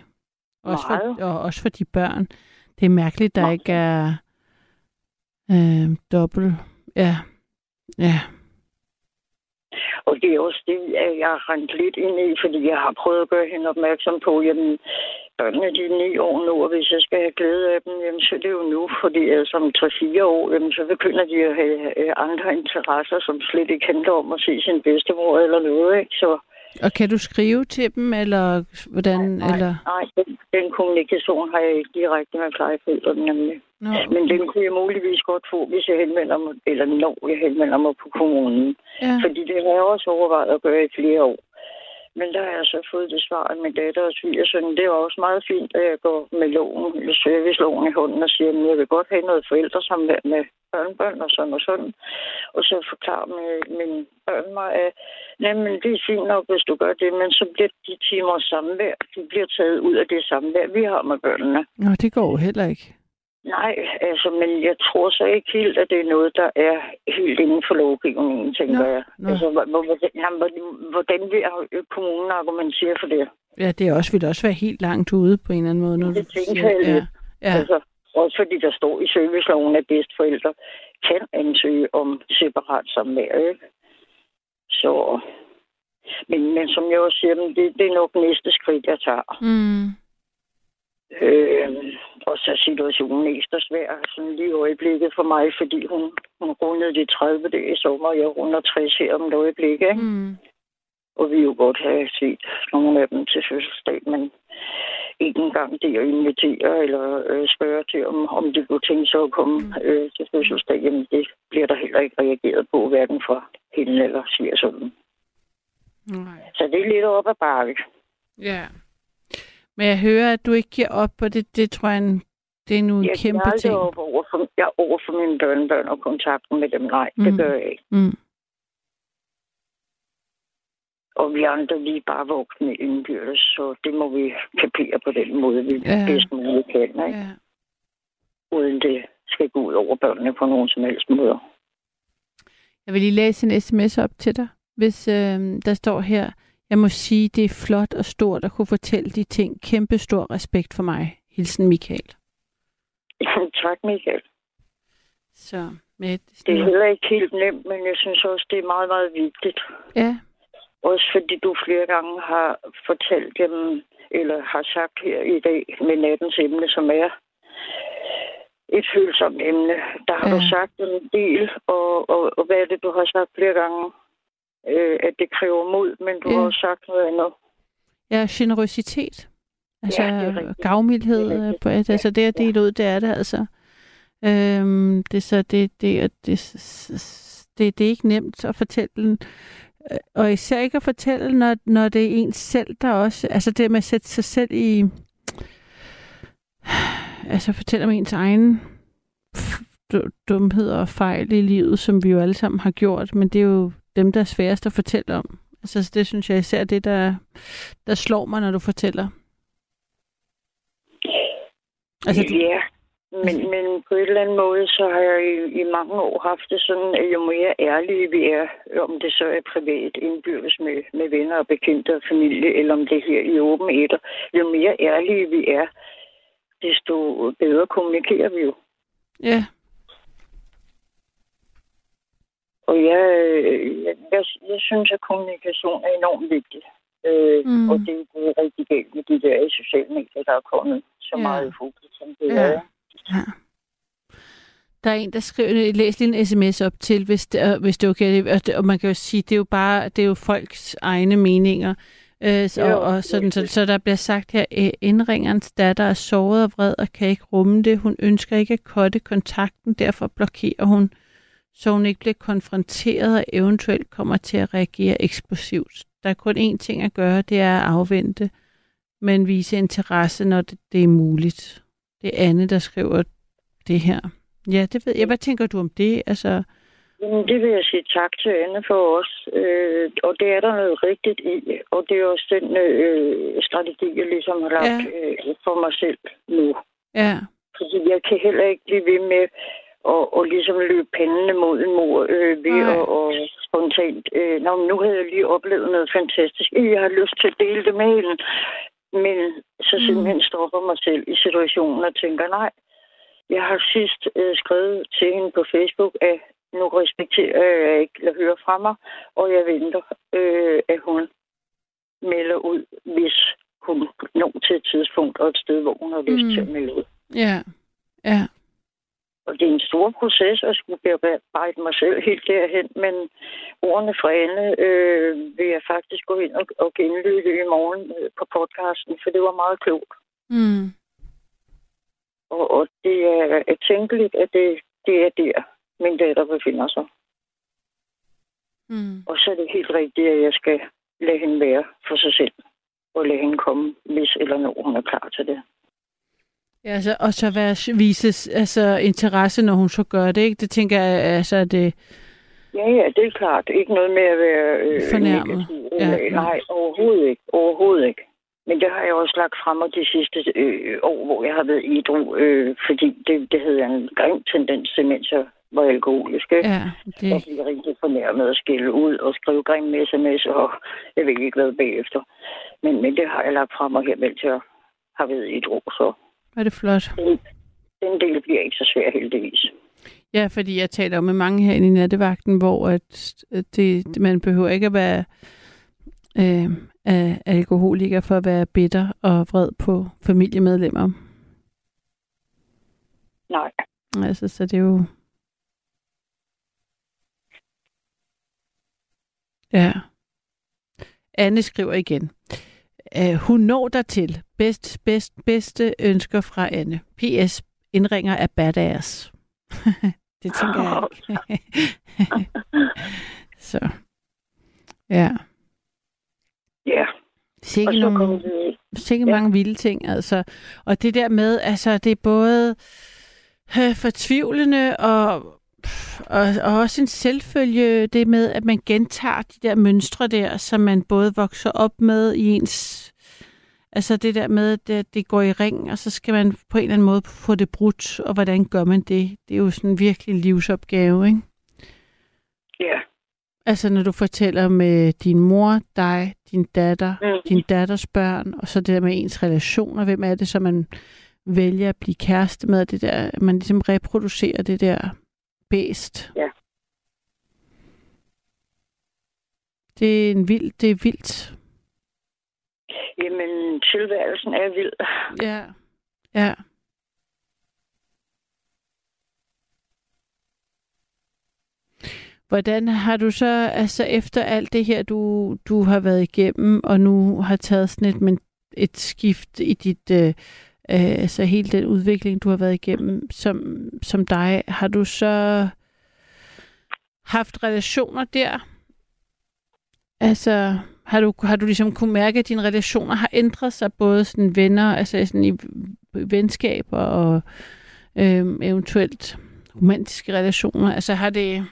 Også Meget. for, og også for de børn. Det er mærkeligt, der Meget. ikke er øh, dobbelt. Ja. Ja. Og det er også det, at jeg har rendt lidt ind i, fordi jeg har prøvet at gøre hende opmærksom på, jamen, børnene de er ni år nu, og hvis jeg skal have glæde af dem, jamen, så er det jo nu, fordi altså om 3-4 år, jamen, så begynder de at have andre interesser, som slet ikke handler om at se sin bedstemor eller noget, ikke? Så Og kan du skrive til dem, eller hvordan? nej, eller? nej den, den kommunikation har jeg ikke direkte med plejeforældrene, nemlig. Nå, Men den kunne jeg muligvis godt få, hvis jeg henvender mig, eller når jeg henvender mig på kommunen. ja. Fordi det har jeg også overvejet at gøre i flere år. Men der har jeg så fået det svar af min datter og svigersøn. Det er også meget fint, at jeg går med loven, eller serviceloven i hånden og siger, at jeg vil godt have noget forældresamvær med børnebørn og sådan og sådan. Og så forklarer min, min børn mig, at jamen, det er fint nok, hvis du gør det, men så bliver de timer samvær, de bliver taget ud af det samvær, vi har med børnene. Nå, det går heller ikke. Nej, altså, men jeg tror så ikke helt, at det er noget, der er helt inden for lovgivningen, tænker Nå, jeg. nå. Altså, hvor- hvor- hvordan, hvordan vil kommunen argumentere for det? Ja, det er også, vil også være helt langt ude på en eller anden måde. Når Det tænker jeg ja. Ja. Altså, også fordi der står i serviceloven, at bedsteforældre kan ansøge om separat samvær, ikke? Så... Men, men som jeg også siger, det, det er nok næste skridt, jeg tager. Mm. Øh, og så er situationen ekstra svær sådan lige i øjeblikket for mig, fordi hun, hun rundede de 30 dage i sommer, og jeg runder 60 her om et øjeblik, ikke? Mm. Og vi jo godt have set nogle af dem til fødselsdag, men ikke engang det at invitere eller øh, spørge til, om, om de kunne tænke sig at komme øh, til fødselsdag, jamen det bliver der heller ikke reageret på, hverken fra hende eller svigersønnen. Nej. Så det er lidt op ad bakke. Ja. Men jeg hører, at du ikke giver op, og det, det tror jeg, en- det er nu en Jeg kæmpe er ting. op over for, jeg er over for mine børnebørn og kontakten med dem. Nej, det Mm. gør jeg ikke. Mm. Og vi andre lige bare voksne indbyrdes, så det må vi kapere på den måde, vi ja. bedst muligt kan, ikke? Ja. uden det skal gå ud over børnene på nogen som helst måde. Jeg vil lige læse en sms op til dig, hvis øh, der står her, jeg må sige, det er flot og stort at kunne fortælle de ting. Kæmpe stor respekt for mig. Hilsen Michael. tak, Michael. Så med Det er heller ikke helt nemt, men jeg synes også, det er meget, meget vigtigt. Ja, Også fordi du flere gange har fortalt dem, eller har sagt her i dag med nattens emne, som er et følsomt emne. Der har ja. du sagt en del, og, og, og hvad er det, du har sagt flere gange? Øh, at det kræver mod, men du Ja. har også sagt noget andet. Ja, generøsitet. Altså Ja, gavmildhed. Det. På, altså det at dele ud, det er det altså. Øhm, det, så det, det, det, det, det, er ikke nemt at fortælle den. Øh, Og især ikke at fortælle, når, når det er ens selv, der også... Altså det med at sætte sig selv i... Altså fortælle om ens egen du- dumheder og fejl i livet, som vi jo alle sammen har gjort, men det er jo dem, der er sværest at fortælle om. Altså det synes jeg især det, der, der slår mig, når du fortæller. Altså, Ja, men, men på en eller anden måde, så har jeg i, i mange år haft det sådan, at jo mere ærlige vi er, om det så er privat indbyrdes med, med venner og bekendte og familie, eller om det er her i åben etter, jo mere ærlige vi er, desto bedre kommunikerer vi jo. ja, Og jeg, jeg, jeg, jeg synes, at kommunikation er enormt vigtig. Øh, Mm. Og det er gået rigtig galt med de der sociale medier, der er kommet så Ja. meget fokus, som det Ja. er. ja. Der er en, der skriver, læs lige en sms op til, hvis det, er- hvis det er okay. Og, det, og man kan jo sige, det er jo bare, det er jo folks egne meninger. Øh, så, Jo, og, sådan, så, så der bliver sagt her, øh, indringerens datter er såret og vred og kan ikke rumme det. Hun ønsker ikke at kotte kontakten, derfor blokerer hun, så hun ikke bliver konfronteret og eventuelt kommer til at reagere eksplosivt. Der er kun én ting at gøre, det er at afvente, men vise interesse, når det, det er muligt. Det er Anne, der skriver det her. Ja, det ved jeg. Hvad tænker du om det? Altså, Jamen, det vil jeg sige tak til Anne for os. Øh, og det er der noget rigtigt i. Og det er også den øh, strategi, jeg ligesom har lagt ja. øh, for mig selv nu. ja, Fordi jeg kan heller ikke blive ved med at, at ligesom løbe panden mod en mor øh, ved at og spontant. Øh, Nå, nu havde jeg lige oplevet noget fantastisk. Jeg har lyst til at dele det med hende. Men så Mm. simpelthen stopper mig selv i situationen og tænker, nej, jeg har sidst øh, skrevet til hende på Facebook, at nu respekterer jeg ikke at høre fra mig, og jeg venter, øh, at hun melder ud, hvis hun når til et tidspunkt og et sted, hvor hun har lyst Mm. til at melde ud. ja, ja, Og det er en stor proces at skulle bearbejde mig selv helt derhen, men ordene fra Anne øh, vil jeg faktisk gå ind og, og genlytte i morgen øh, på podcasten, for det var meget klogt. mm, Og, og det er er tænkeligt, at det, det er der, min datter befinder sig. mm. Og så er det helt rigtigt, at jeg skal lade hende være for sig selv. Og lade hende komme, hvis eller når hun er klar til det. Ja, altså, og så være, vise altså, interesse, når hun så gør det, ikke? Det tænker jeg, altså, det... Ja, ja, det er klart. Ikke noget med at være øh, Fornærmet. negativ. Ja. Nej, overhovedet ikke. Overhovedet ikke. Men det har jeg også lagt frem de sidste øh, år, hvor jeg har været idru, øh, fordi det, det havde jeg en grim tendens til, mens jeg var alkoholisk. Ja, Jeg det, bliver rigtig fornærmet at skille ud og skrive grimme sms, og jeg ved ikke hvad bagefter. Men, men det har jeg lagt frem, og her mens jeg har været idru, så var det flot. den, den del bliver ikke så svær heldigvis. Ja, fordi jeg taler med mange herinde i nattevagten, hvor at det, man behøver ikke at være øh, af alkoholiker for at være bitter og vred på familiemedlemmer. Nej. Altså, så det er jo... Ja. Anne skriver igen. Uh, hun når der til. Bedst, bedst, bedste ønsker fra Anne. P.S. Indringer er badass. det tænker jeg ikke. så. Ja. Ja, og Sikke nogle... Sikke Ja. mange vilde ting, altså. Og det der med, altså, det er både øh, fortvivlende og, og, og også en selvfølge, det med, at man gentager de der mønstre der, som man både vokser op med i ens... Altså det der med, at det, det går i ring, og så skal man på en eller anden måde få det brudt, og hvordan gør man det? Det er jo sådan virkelig en livsopgave, ikke? Ja, Altså når du fortæller med din mor, dig, din datter, Mm. din datters børn, og så det der med ens relationer, hvem er det, som man vælger at blive kæreste med, det der, man ligesom reproducerer det der bedst. Ja. Det er en vild, det er vildt. Jamen, tilværelsen er vild. Ja. Ja. Hvordan har du så, altså efter alt det her, du, du har været igennem, og nu har taget sådan et, men et skift i dit, øh, øh, altså hele den udvikling, du har været igennem som, som dig, har du så haft relationer der? Altså, har du, har du ligesom kunne mærke, at dine relationer har ændret sig, både sådan venner, altså sådan i venskaber og øh, eventuelt romantiske relationer? Altså har det...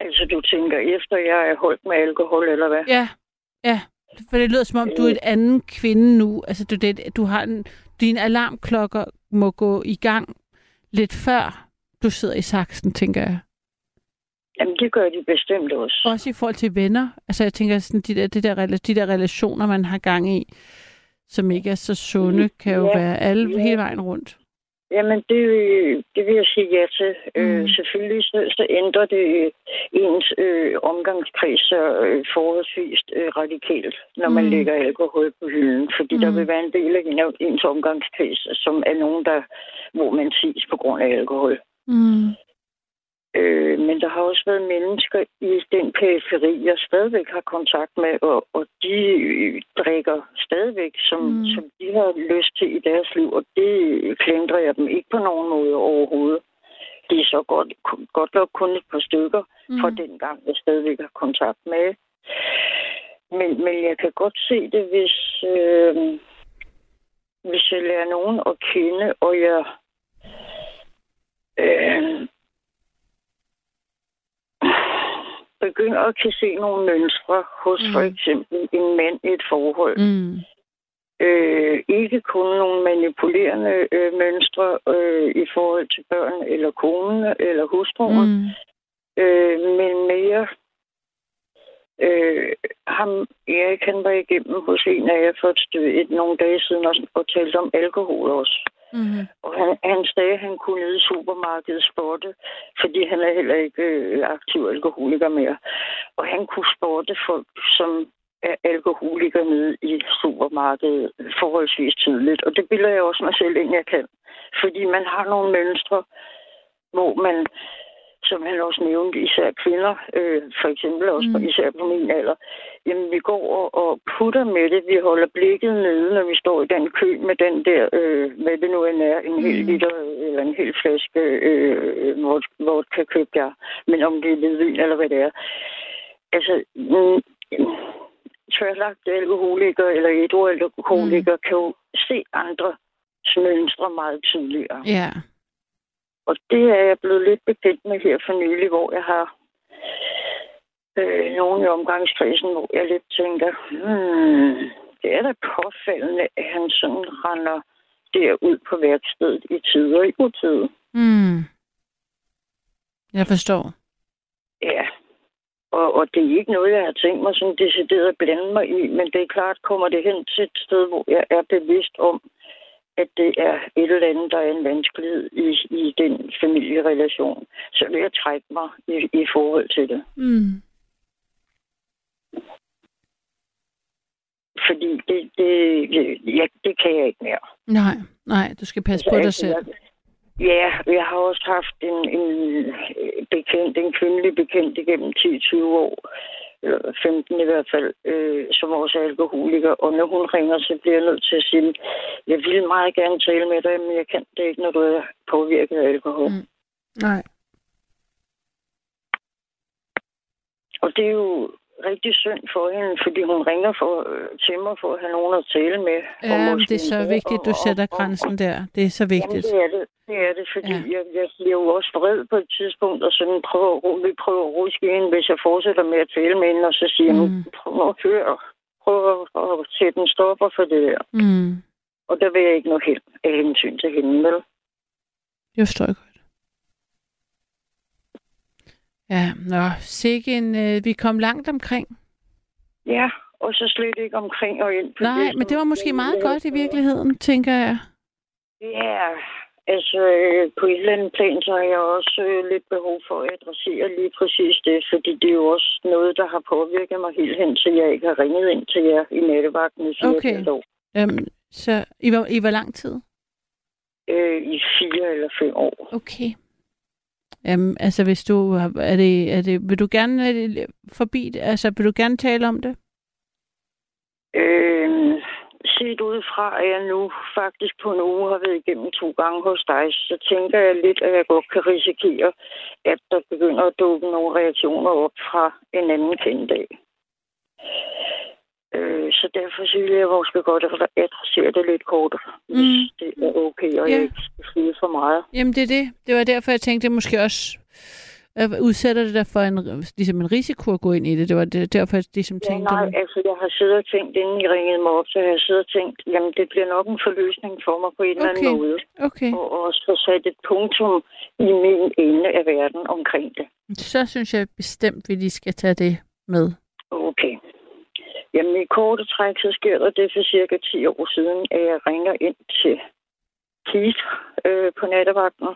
Altså, du tænker, efter jeg er holdt med alkohol, eller hvad? Ja, ja. For det lyder som om, du er et anden kvinde nu. Altså, du, det, du har en, dine alarmklokker må gå i gang lidt før du sidder i saksen, tænker jeg. Jamen, det gør de bestemt også. Også i forhold til venner. Altså, jeg tænker, sådan, de, der, de, der, de der relationer, man har gang i, som ikke er så sunde, kan jo Ja, være alle ja. hele vejen rundt. Jamen, det, det vil jeg sige ja til. Mm. Mm. Øh, selvfølgelig så, så ændrer det ens øh, omgangskreds øh, forholdsvis øh, radikalt, når man Mm. lægger alkohol på hylden. Fordi mm. der Mm. vil være en del af en- ens omgangskreds, som er nogen, der, hvor man ses på grund af alkohol. Mm. Øh, men der har også været mennesker i den periferi, jeg stadigvæk har kontakt med, og, og de øh, drikker stadigvæk, som, Mm. mm. som de har lyst til i deres liv, og det klandrer jeg dem ikke på nogen måde overhovedet. Det er så godt, godt nok kun et par stykker mm. fra den gang, jeg stadigvæk har kontakt med. Men, men jeg kan godt se det, hvis, øh, hvis jeg lærer nogen at kende, og jeg øh, begynder at kan se nogle mønstre hos mm. for eksempel en mand i et forhold. Mm. Øh, ikke kun nogle manipulerende øh, mønstre øh, i forhold til børn eller konen eller hustruen, Mm. øh, men mere øh, ham, Erik, han var igennem hos en af jer for et, nogle dage siden og, og talte om alkohol også. Mm. Og han, han sagde, at han kunne nede i supermarkedet spotte, fordi han er heller ikke øh, aktiv alkoholiker mere. Og han kunne spotte folk, som er alkoholikere nede i supermarkedet forholdsvis tidligt. Og det bilder jeg også mig selv ind, jeg kan. Fordi man har nogle mønstre, hvor man, som han også nævnte, især kvinder, øh, for eksempel også Mm. især på min alder, jamen vi går og, og putter med det. Vi holder blikket nede, når vi står i den kø med den der, øh, hvad det nu end er, en mm. hel liter eller en hel flaske øh, vod- vodka købte jeg. Men om det er hvidvin eller hvad det er. Altså, mm, alkoholikere eller hydroalkoholikere mm. kan jo se andre mønstre meget tydeligere. Ja. Og det er jeg blevet lidt bekendt med her for nylig, hvor jeg har øh, nogen i omgangskredsen, hvor jeg lidt tænker, hmm, det er da påfaldende, at han sådan render derud på værkstedet i tider og i utid. Mm. Jeg forstår. Ja. Og, og det er ikke noget, jeg har tænkt mig sådan decideret at blande mig i, men det er klart, kommer det hen til et sted, hvor jeg er bevidst om, at det er et eller andet, der er en vanskelighed i, i den familierelation, så vil jeg trække mig i, i forhold til det. Mm. Fordi det, det, ja, det kan jeg ikke mere. Nej, nej, du skal passe på dig selv. Altså, Ja, jeg har også haft en, en bekendt, en kvindelig bekendt igennem 10-20 år, 15 i hvert fald, øh, som også er alkoholiker. Og når hun ringer, så bliver jeg nødt til at sige, jeg vil meget gerne tale med dig, men jeg kan det ikke, når du er påvirket af alkohol. Mm. Nej. Og det er jo rigtig synd for hende, fordi hun ringer for, øh, til mig for at have nogen at tale med. Og Ja, måske det er så vigtigt, du og- sætter og- og- grænsen der. Det er så Jamen, vigtigt. det er det. Det er det, fordi Ja. jeg, jeg bliver jo også vred på et tidspunkt, og sådan prøver, at vi prøver at ruske hende, hvis jeg fortsætter med at tale med hende, og så siger Mm. mm. prøv at høre, prøv at, at sætte en stopper for det der. Mm. Og der vil jeg ikke nå hen af hensyn til hende, vel? Det forstår jeg godt. Ja, nå, sikke en, øh, vi kom langt omkring. Ja, og så slet ikke omkring og ind på Nej, det. men det var måske meget godt i virkeligheden, tænker jeg. Ja, Altså, øh, på et eller andet plan, så har jeg også øh, lidt behov for at adressere lige præcis det, fordi det er jo også noget, der har påvirket mig helt hen til, jeg ikke har ringet ind til jer i nattevagten i fire Okay. okay. år. Øhm, så i hvor, i hvor lang tid? Øh, I fire eller fem år. Okay. Jamen, altså hvis du er det, er det, vil du gerne øh, forbi? Altså, vil du gerne tale om det? Øh, set udefra, at jeg nu faktisk på en uge har været igennem to gange hos dig, så tænker jeg lidt, at jeg godt kan risikere, at der begynder at dukke nogle reaktioner op fra en anden kendt dag. Øh, så derfor vil jeg måske godt adressere det lidt kort, hvis Mm. det er okay, og Ja. jeg ikke skal for meget. Jamen, det er det. Det var derfor, jeg tænkte, at måske også udsætter det dig for en, ligesom en risiko at gå ind i det. Det var det, derfor, jeg ligesom Ja, tænkte... nej, altså jeg har siddet og tænkt, inden I ringede mig op, så har jeg siddet og tænkt, jamen det bliver nok en forløsning for mig på en eller anden Okay. måde. Okay, Og også få sat et punktum i min ende af verden omkring det. så synes jeg bestemt, vi lige skal tage det med. Jamen i korte træk, så sker der det for cirka 10 år siden, at jeg ringer ind til Keith øh, på nattevagten,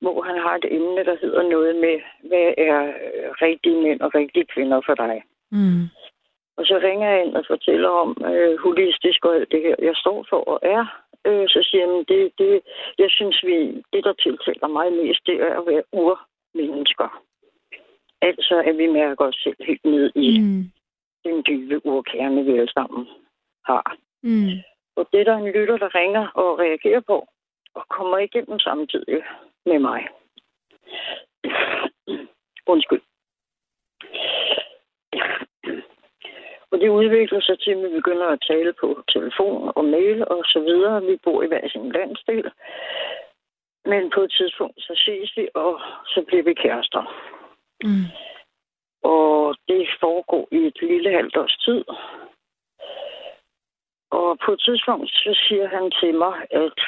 hvor han har et emne, der hedder noget med, hvad er øh, rigtige mænd og rigtige kvinder for dig? Mm. Og så ringer jeg ind og fortæller om øh, holistisk og alt det her, jeg står for og er. Øh, så siger jeg, det, det, jeg synes, vi, det der tiltaler mig mest, det er at være urmennesker. Altså, at vi mærker os selv helt ned i mm. Den dybe urkerne, vi alle sammen har. Mm. Og det er der en lytter, der ringer og reagerer på, og kommer igennem samtidig med mig. Undskyld. Og det udvikler sig til, at vi begynder at tale på telefon og mail og så videre. Vi bor i hver sin landsdel. Men på et tidspunkt, så ses vi, og så bliver vi kærester. Mm. Foregår i et lille halvt års tid. Og på et tidspunkt, så siger han til mig, at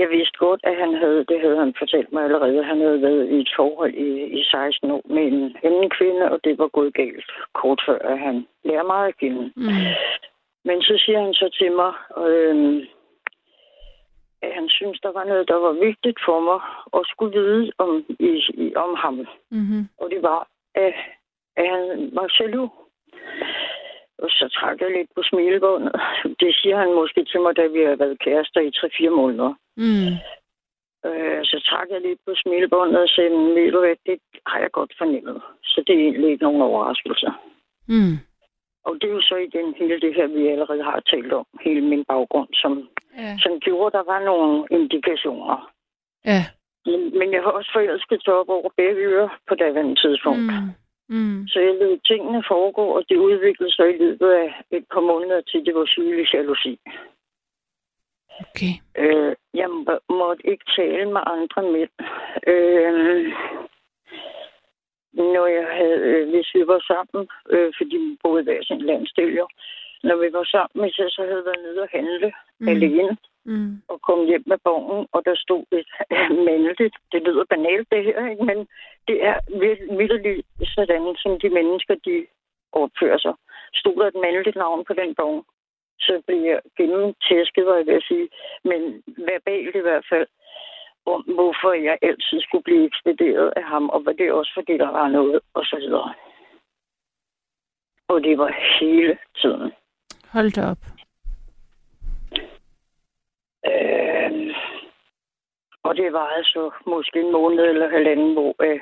jeg vidste godt, at han havde, det havde han fortalt mig allerede, han havde været i et forhold i, i 16 år med en anden kvinde, og det var gået galt kort før, at han lærer meget at kende. Mm. Men så siger han så til mig, øh, at han synes, der var noget, der var vigtigt for mig at skulle vide om, i, i, om ham. Mm-hmm. Og det var, at, at han var jaloux. Og så trak jeg lidt på smilebåndet. Det siger han måske til mig, da vi har været kærester i 3-4 måneder. Mm. Øh, så trak jeg lidt på smilebåndet og sagde, "Men ved du hvad, det har jeg godt fornemmet. Så det er egentlig ikke nogen overraskelse. Mm. Og det er jo så igen hele det her, vi allerede har talt om. Hele min baggrund, som, Ja. som gjorde, at der var nogle indikationer. Ja. Men, men jeg har også forelsket op over begge ører på daværende tidspunkt. Mm. Mm. Så jeg lod tingene foregå, og det udviklede sig i løbet af et par måneder til, det var sygelig jalousi. Okay. Øh, jeg må- måtte ikke tale med andre mænd. Øh, når jeg havde, øh, hvis vi var sammen, øh, fordi vi boede i hver sin landsdel jo, når vi var sammen, hvis jeg så havde været nede og handle mm. alene, Mm. og kom hjem med vognen, og der stod et mandligt. Det lyder banalt, det her, ikke? men det er virkelig sådan, som de mennesker, de opfører sig. Stod der et mandligt navn på den vogn, så blev jeg gennemtæsket, var jeg ved at sige, men verbalt i hvert fald, om hvorfor jeg altid skulle blive ekspederet af ham, og var det også fordi, der var noget, og så videre. Og det var hele tiden. Hold da op. Øh, og det var altså måske en måned eller halvanden, hvor øh,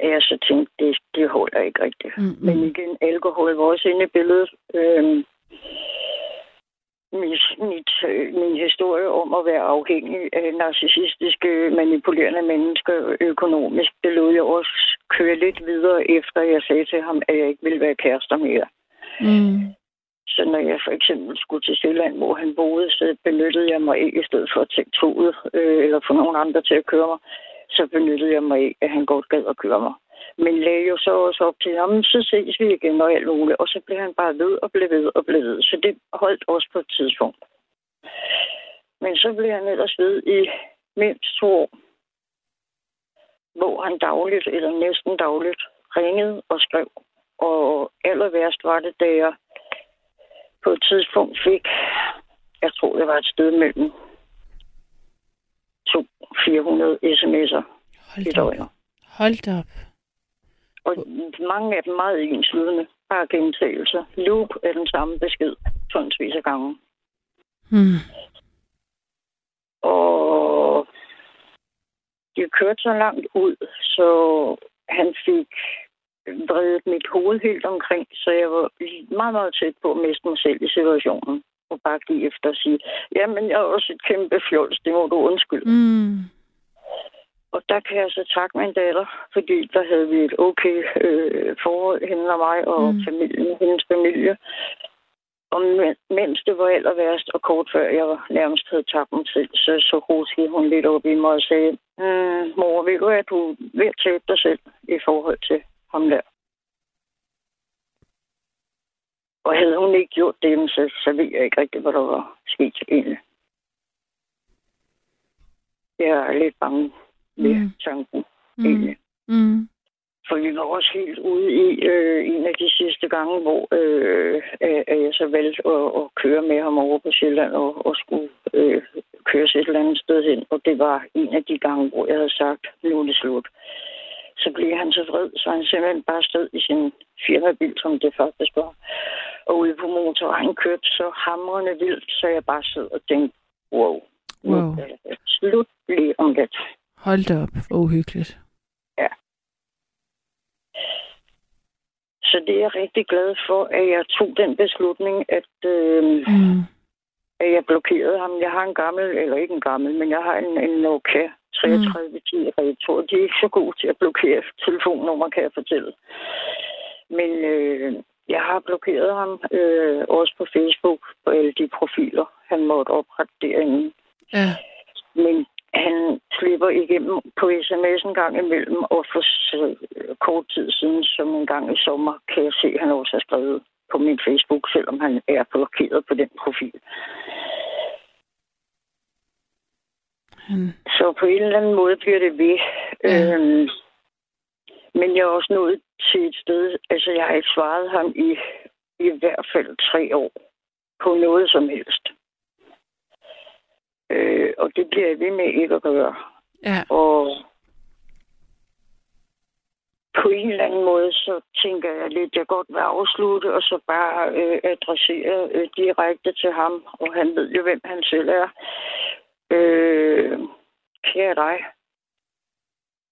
jeg så tænkte, det, det holder ikke rigtigt. Mm. Mm. Men igen, alkohol var også inde i billedet. Øh, mit, mit, øh, min historie om at være afhængig af narcissistiske, manipulerende mennesker økonomisk, det lod jeg også køre lidt videre, efter jeg sagde til ham, at jeg ikke ville være kærester mere. Mm. Så når jeg for eksempel skulle til Sjælland, hvor han boede, så benyttede jeg mig ikke i stedet for at tage toget øh, eller få nogen andre til at køre mig, så benyttede jeg mig af, at han godt gad at køre mig. Men lagde jo så også op til, ham, så ses vi igen og alt muligt. Og så blev han bare ved og blev ved og blev ved. Så det holdt også på et tidspunkt. Men så blev han ellers ved i mindst to år, hvor han dagligt, eller næsten dagligt, ringede og skrev. Og aller værst var det, da jeg på et tidspunkt fik, jeg tror det var et sted mellem to 400 sms'er Hold et da op. døgn. Hold da op. Og mange af dem meget enslydende. Bare gentagelser. Loop er den samme besked tonsvis af gange. Hmm. Og det kørte så langt ud, så han fik vredet mit hoved helt omkring, så jeg var meget, meget tæt på at miste mig selv i situationen. Og bare give efter og sige, jamen jeg er også et kæmpe fjols, det må du undskylde. Mm. Og der kan jeg så takke min datter, fordi der havde vi et okay øh, forhold, hende og mig og Mm. familien, hendes familie. Og men- mens det var aller værst, og kort før jeg var nærmest havde tabt mig selv, så, så ruskede hun lidt op i mig og sagde, mm, mor, ved du at du ved at tabe dig selv i forhold til ham der. Og havde hun ikke gjort det, så, så ved jeg ikke rigtig, hvad der var sket egentlig. Jeg er lidt bange ved Mm. tanken, Mm. egentlig. Mm. For vi var også helt ude i øh, en af de sidste gange, hvor øh, at jeg så valgte at, at køre med ham over på Sjælland og, og skulle øh, køres et eller andet sted hen. Og det var en af de gange, hvor jeg havde sagt, nu er det slut. Så blev han så vred, så han simpelthen bare stod i sin firmabil, som det faktisk var. Og ude på motorvejen kørte så hamrende vildt, så jeg bare sad og tænkte, wow, nu Wow. er det slut lige om lidt. Hold da op. Uhyggeligt. Så det er jeg rigtig glad for, at jeg tog den beslutning, at, øh, Mm. at jeg blokerede ham. Jeg har en gammel, eller ikke en gammel, men jeg har en, en Nokia 3310 Retro. De er ikke så gode til at blokere telefonnummer, kan jeg fortælle. Men øh, jeg har blokeret ham øh, også på Facebook på alle de profiler, han måtte oprette derinde. Ja. Men han slipper igennem på sms en gang imellem, og for kort tid siden, som en gang i sommer, kan jeg se, at han også har skrevet på min Facebook, selvom han er blokeret på den profil. Han, Så på en eller anden måde bliver det ved. Ja. Ja. Øhm, men jeg er også nået til et sted, altså jeg har ikke svaret ham i i hvert fald tre år på noget som helst. Øh, og det bliver jeg ved med ikke at gøre. ja. Og på en eller anden måde, så tænker jeg lidt, jeg godt vil afslutte, og så bare øh, adressere øh, direkte til ham, og han ved jo, hvem han selv er. Øh, kære dig,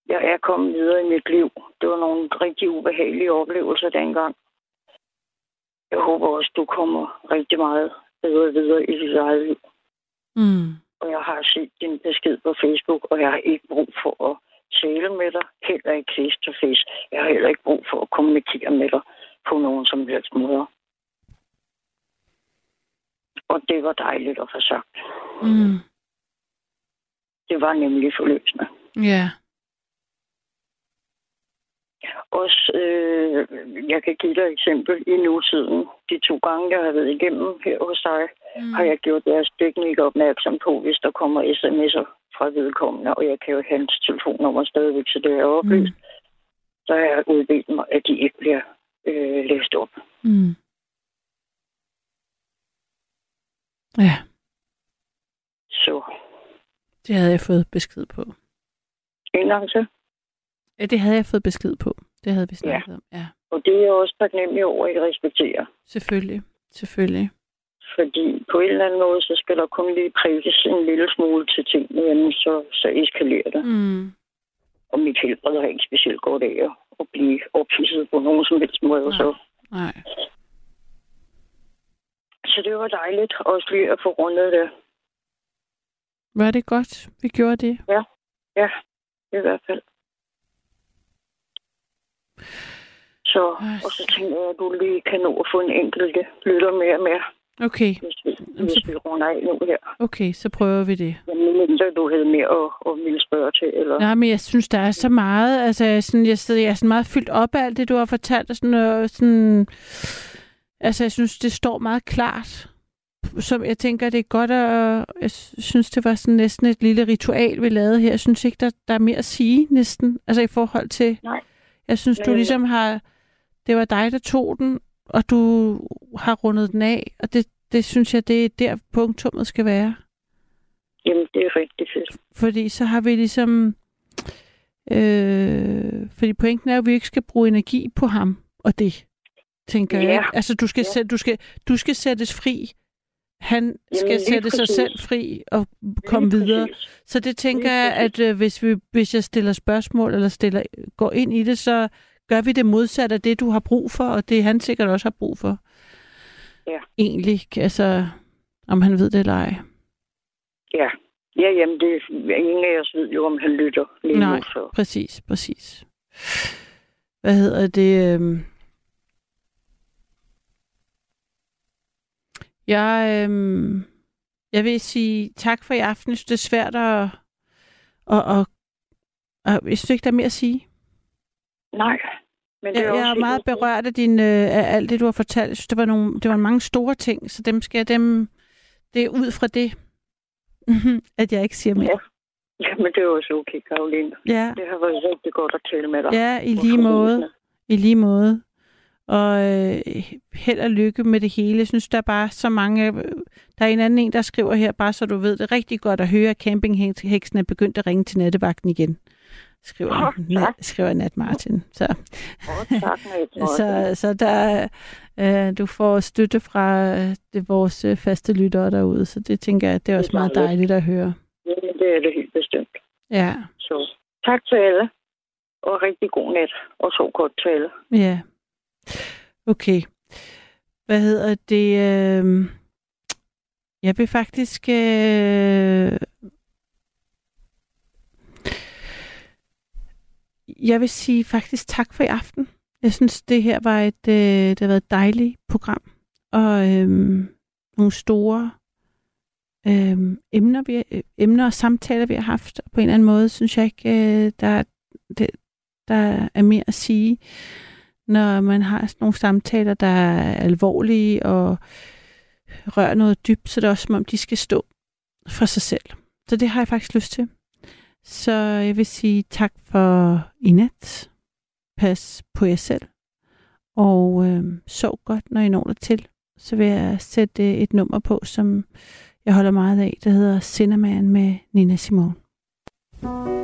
jeg er kommet videre i mit liv. Det var nogle rigtig ubehagelige oplevelser dengang. Jeg håber også, du kommer rigtig meget bedre videre i dit eget liv Mm. og jeg har set din besked på Facebook, og jeg har ikke brug for at tale med dig, heller ikke face to face. Jeg har heller ikke brug for at kommunikere med dig på nogen som helst måder. Og det var dejligt at få sagt. Mm. Det var nemlig forløsende. Ja. Også, øh, jeg kan give dig et eksempel i nutiden. De to gange, jeg har været igennem her hos dig, Mm. har jeg gjort deres teknik opmærksom på, hvis der kommer sms'er fra vedkommende, og jeg kan jo hans telefonnummer stadigvæk, så det er oplyst. Mm. Så har jeg udbedt mig, at de ikke bliver øh, læst op. Mm. Ja, Så det havde jeg fået besked på. en til. Ja, det havde jeg fået besked på. Det havde vi snakket om. Ja, Og det er også taknemmelig over, at I respekterer. selvfølgelig. Selvfølgelig. Fordi på en eller anden måde, så skal der kun lige prikkes en lille smule til tingene, jamen så, så eskalerer det. Mm. Og mit helbred har ikke specielt godt af at- at blive ophidset på nogen som helst måde. Nej. Så. Nej. så det var dejligt også lige at få rundet det. Var det godt, vi gjorde det? Ja, i hvert fald. Så, og så tænker jeg, at du lige kan nå at få en enkelt lytter mere med, Okay, hvis vi, hvis vi runder af nu her. okay, så prøver vi det. Men mindre du havde mere at, at ville spørge til, eller... Nej, men jeg synes, der er så meget, altså jeg sådan, jeg, jeg er sådan meget fyldt op af alt det, du har fortalt, og sådan, og sådan, altså jeg synes, det står meget klart. Som jeg tænker, det er godt, at jeg synes, det var sådan næsten et lille ritual, vi lavede her. Jeg synes ikke, der, der er mere at sige næsten, altså i forhold til, Nej. jeg synes, du ligesom har, det var dig, der tog den, og du har rundet den af, og det, det synes jeg, det er der punktummet skal være. Jamen, det er rigtig fedt. Fordi så har vi ligesom... Øh, fordi pointen er, at vi ikke skal bruge energi på ham og det, tænker Ja. jeg. Altså, du skal, Ja. sæt, du, skal, du skal sættes fri. Han skal sætte sig præcis. selv fri og komme Lige videre. præcis. Så det tænker Lige jeg, at øh, hvis, vi, hvis jeg stiller spørgsmål eller stiller, går ind i det, så gør vi det modsat af det, du har brug for, og det han sikkert også har brug for. Ja. Egentlig, altså, om han ved det eller ej. Ja. Ja, jamen, det, ingen af os ved jo, om han lytter lige Nej, nu. Så. præcis, præcis. Hvad hedder det? øhm? Jeg, øhm, jeg vil sige tak for i aften. Jeg det er svært at... at, at, at jeg synes ikke, der er mere at sige. Nej. Men det Jeg, er jeg også er meget berørt af, din, øh, af alt det, du har fortalt. Jeg synes, det var, nogle, det var mange store ting, så dem skal jeg dem... Det er ud fra det, at jeg ikke siger mere. Ja. Jamen, det er også okay, Karoline. Ja, Det har været rigtig godt at tale med dig. ja i lige måde. I lige måde. Og øh, held og lykke med det hele. Jeg synes, der er bare så mange... øh, Der er en anden en, der skriver her, bare så du ved det, er rigtig godt at høre, at campingheksen er begyndt at ringe til nattevagten igen. Skriver, Åh, nat, skriver Nat Martin. Så, Åh, tak, så, så der, øh, du får støtte fra øh, det, vores øh, faste lyttere derude, så det tænker jeg, det er også Det er meget dejligt. dejligt at høre. Ja, det er det helt bestemt. Ja, Så tak til alle. Og rigtig god nat. Og så godt til alle. ja. Okay. Hvad hedder det? Øh... Jeg vil faktisk... Øh... Jeg vil sige faktisk tak for i aften. Jeg synes, det her var et, øh, det har været et dejligt program. Og øh, nogle store øh, emner, vi, øh, emner og samtaler, vi har haft. Og på en eller anden måde, synes jeg ikke, øh, der, det, der er mere at sige, når man har sådan nogle samtaler, der er alvorlige og rører noget dybt, så det er også som om, de skal stå for sig selv. Så det har jeg faktisk lyst til. Så jeg vil sige tak for i nat. Pas på jer selv. Og øh, sov godt, når I når det til. Så vil jeg sætte øh, et nummer på, som jeg holder meget af. Det hedder Cinnamon med Nina Simone. Oh,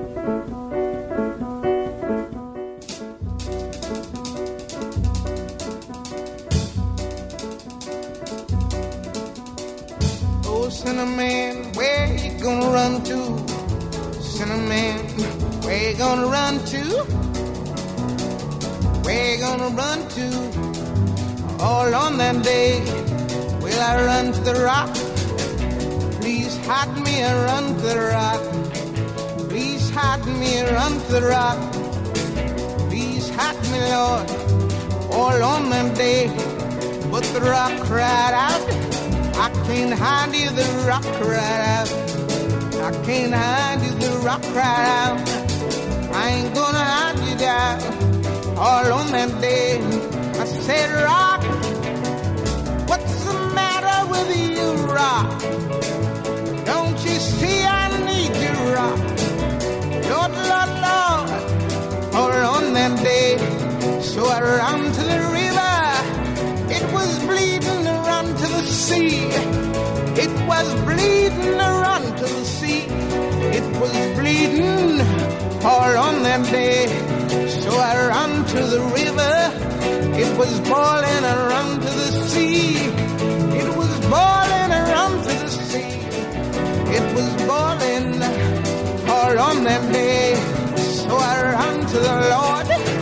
gonna run to? Cinnamon, where you gonna run to? Where you gonna run to? All on that day, will I run to the rock? Please hide me and run to the rock. Please hide me and run to the rock. Please hide me, Lord, all on that day. But the rock cried out. I can't hide you, the rock cried out. I can't hide you, the rock cried out. I ain't gonna hide you down all on that day. I said, Rock, what's the matter with you, Rock? Don't you see I need you, Rock? Lord, Lord, Lord, all on that day. So I ran to the river. It was bleeding run to the sea. It was bleeding run to the sea. It was bleeding all on that day. So I ran to the river. It was boiling and run to the sea. It was boiling and run to the sea. It was boiling all on that day. So I ran to the Lord.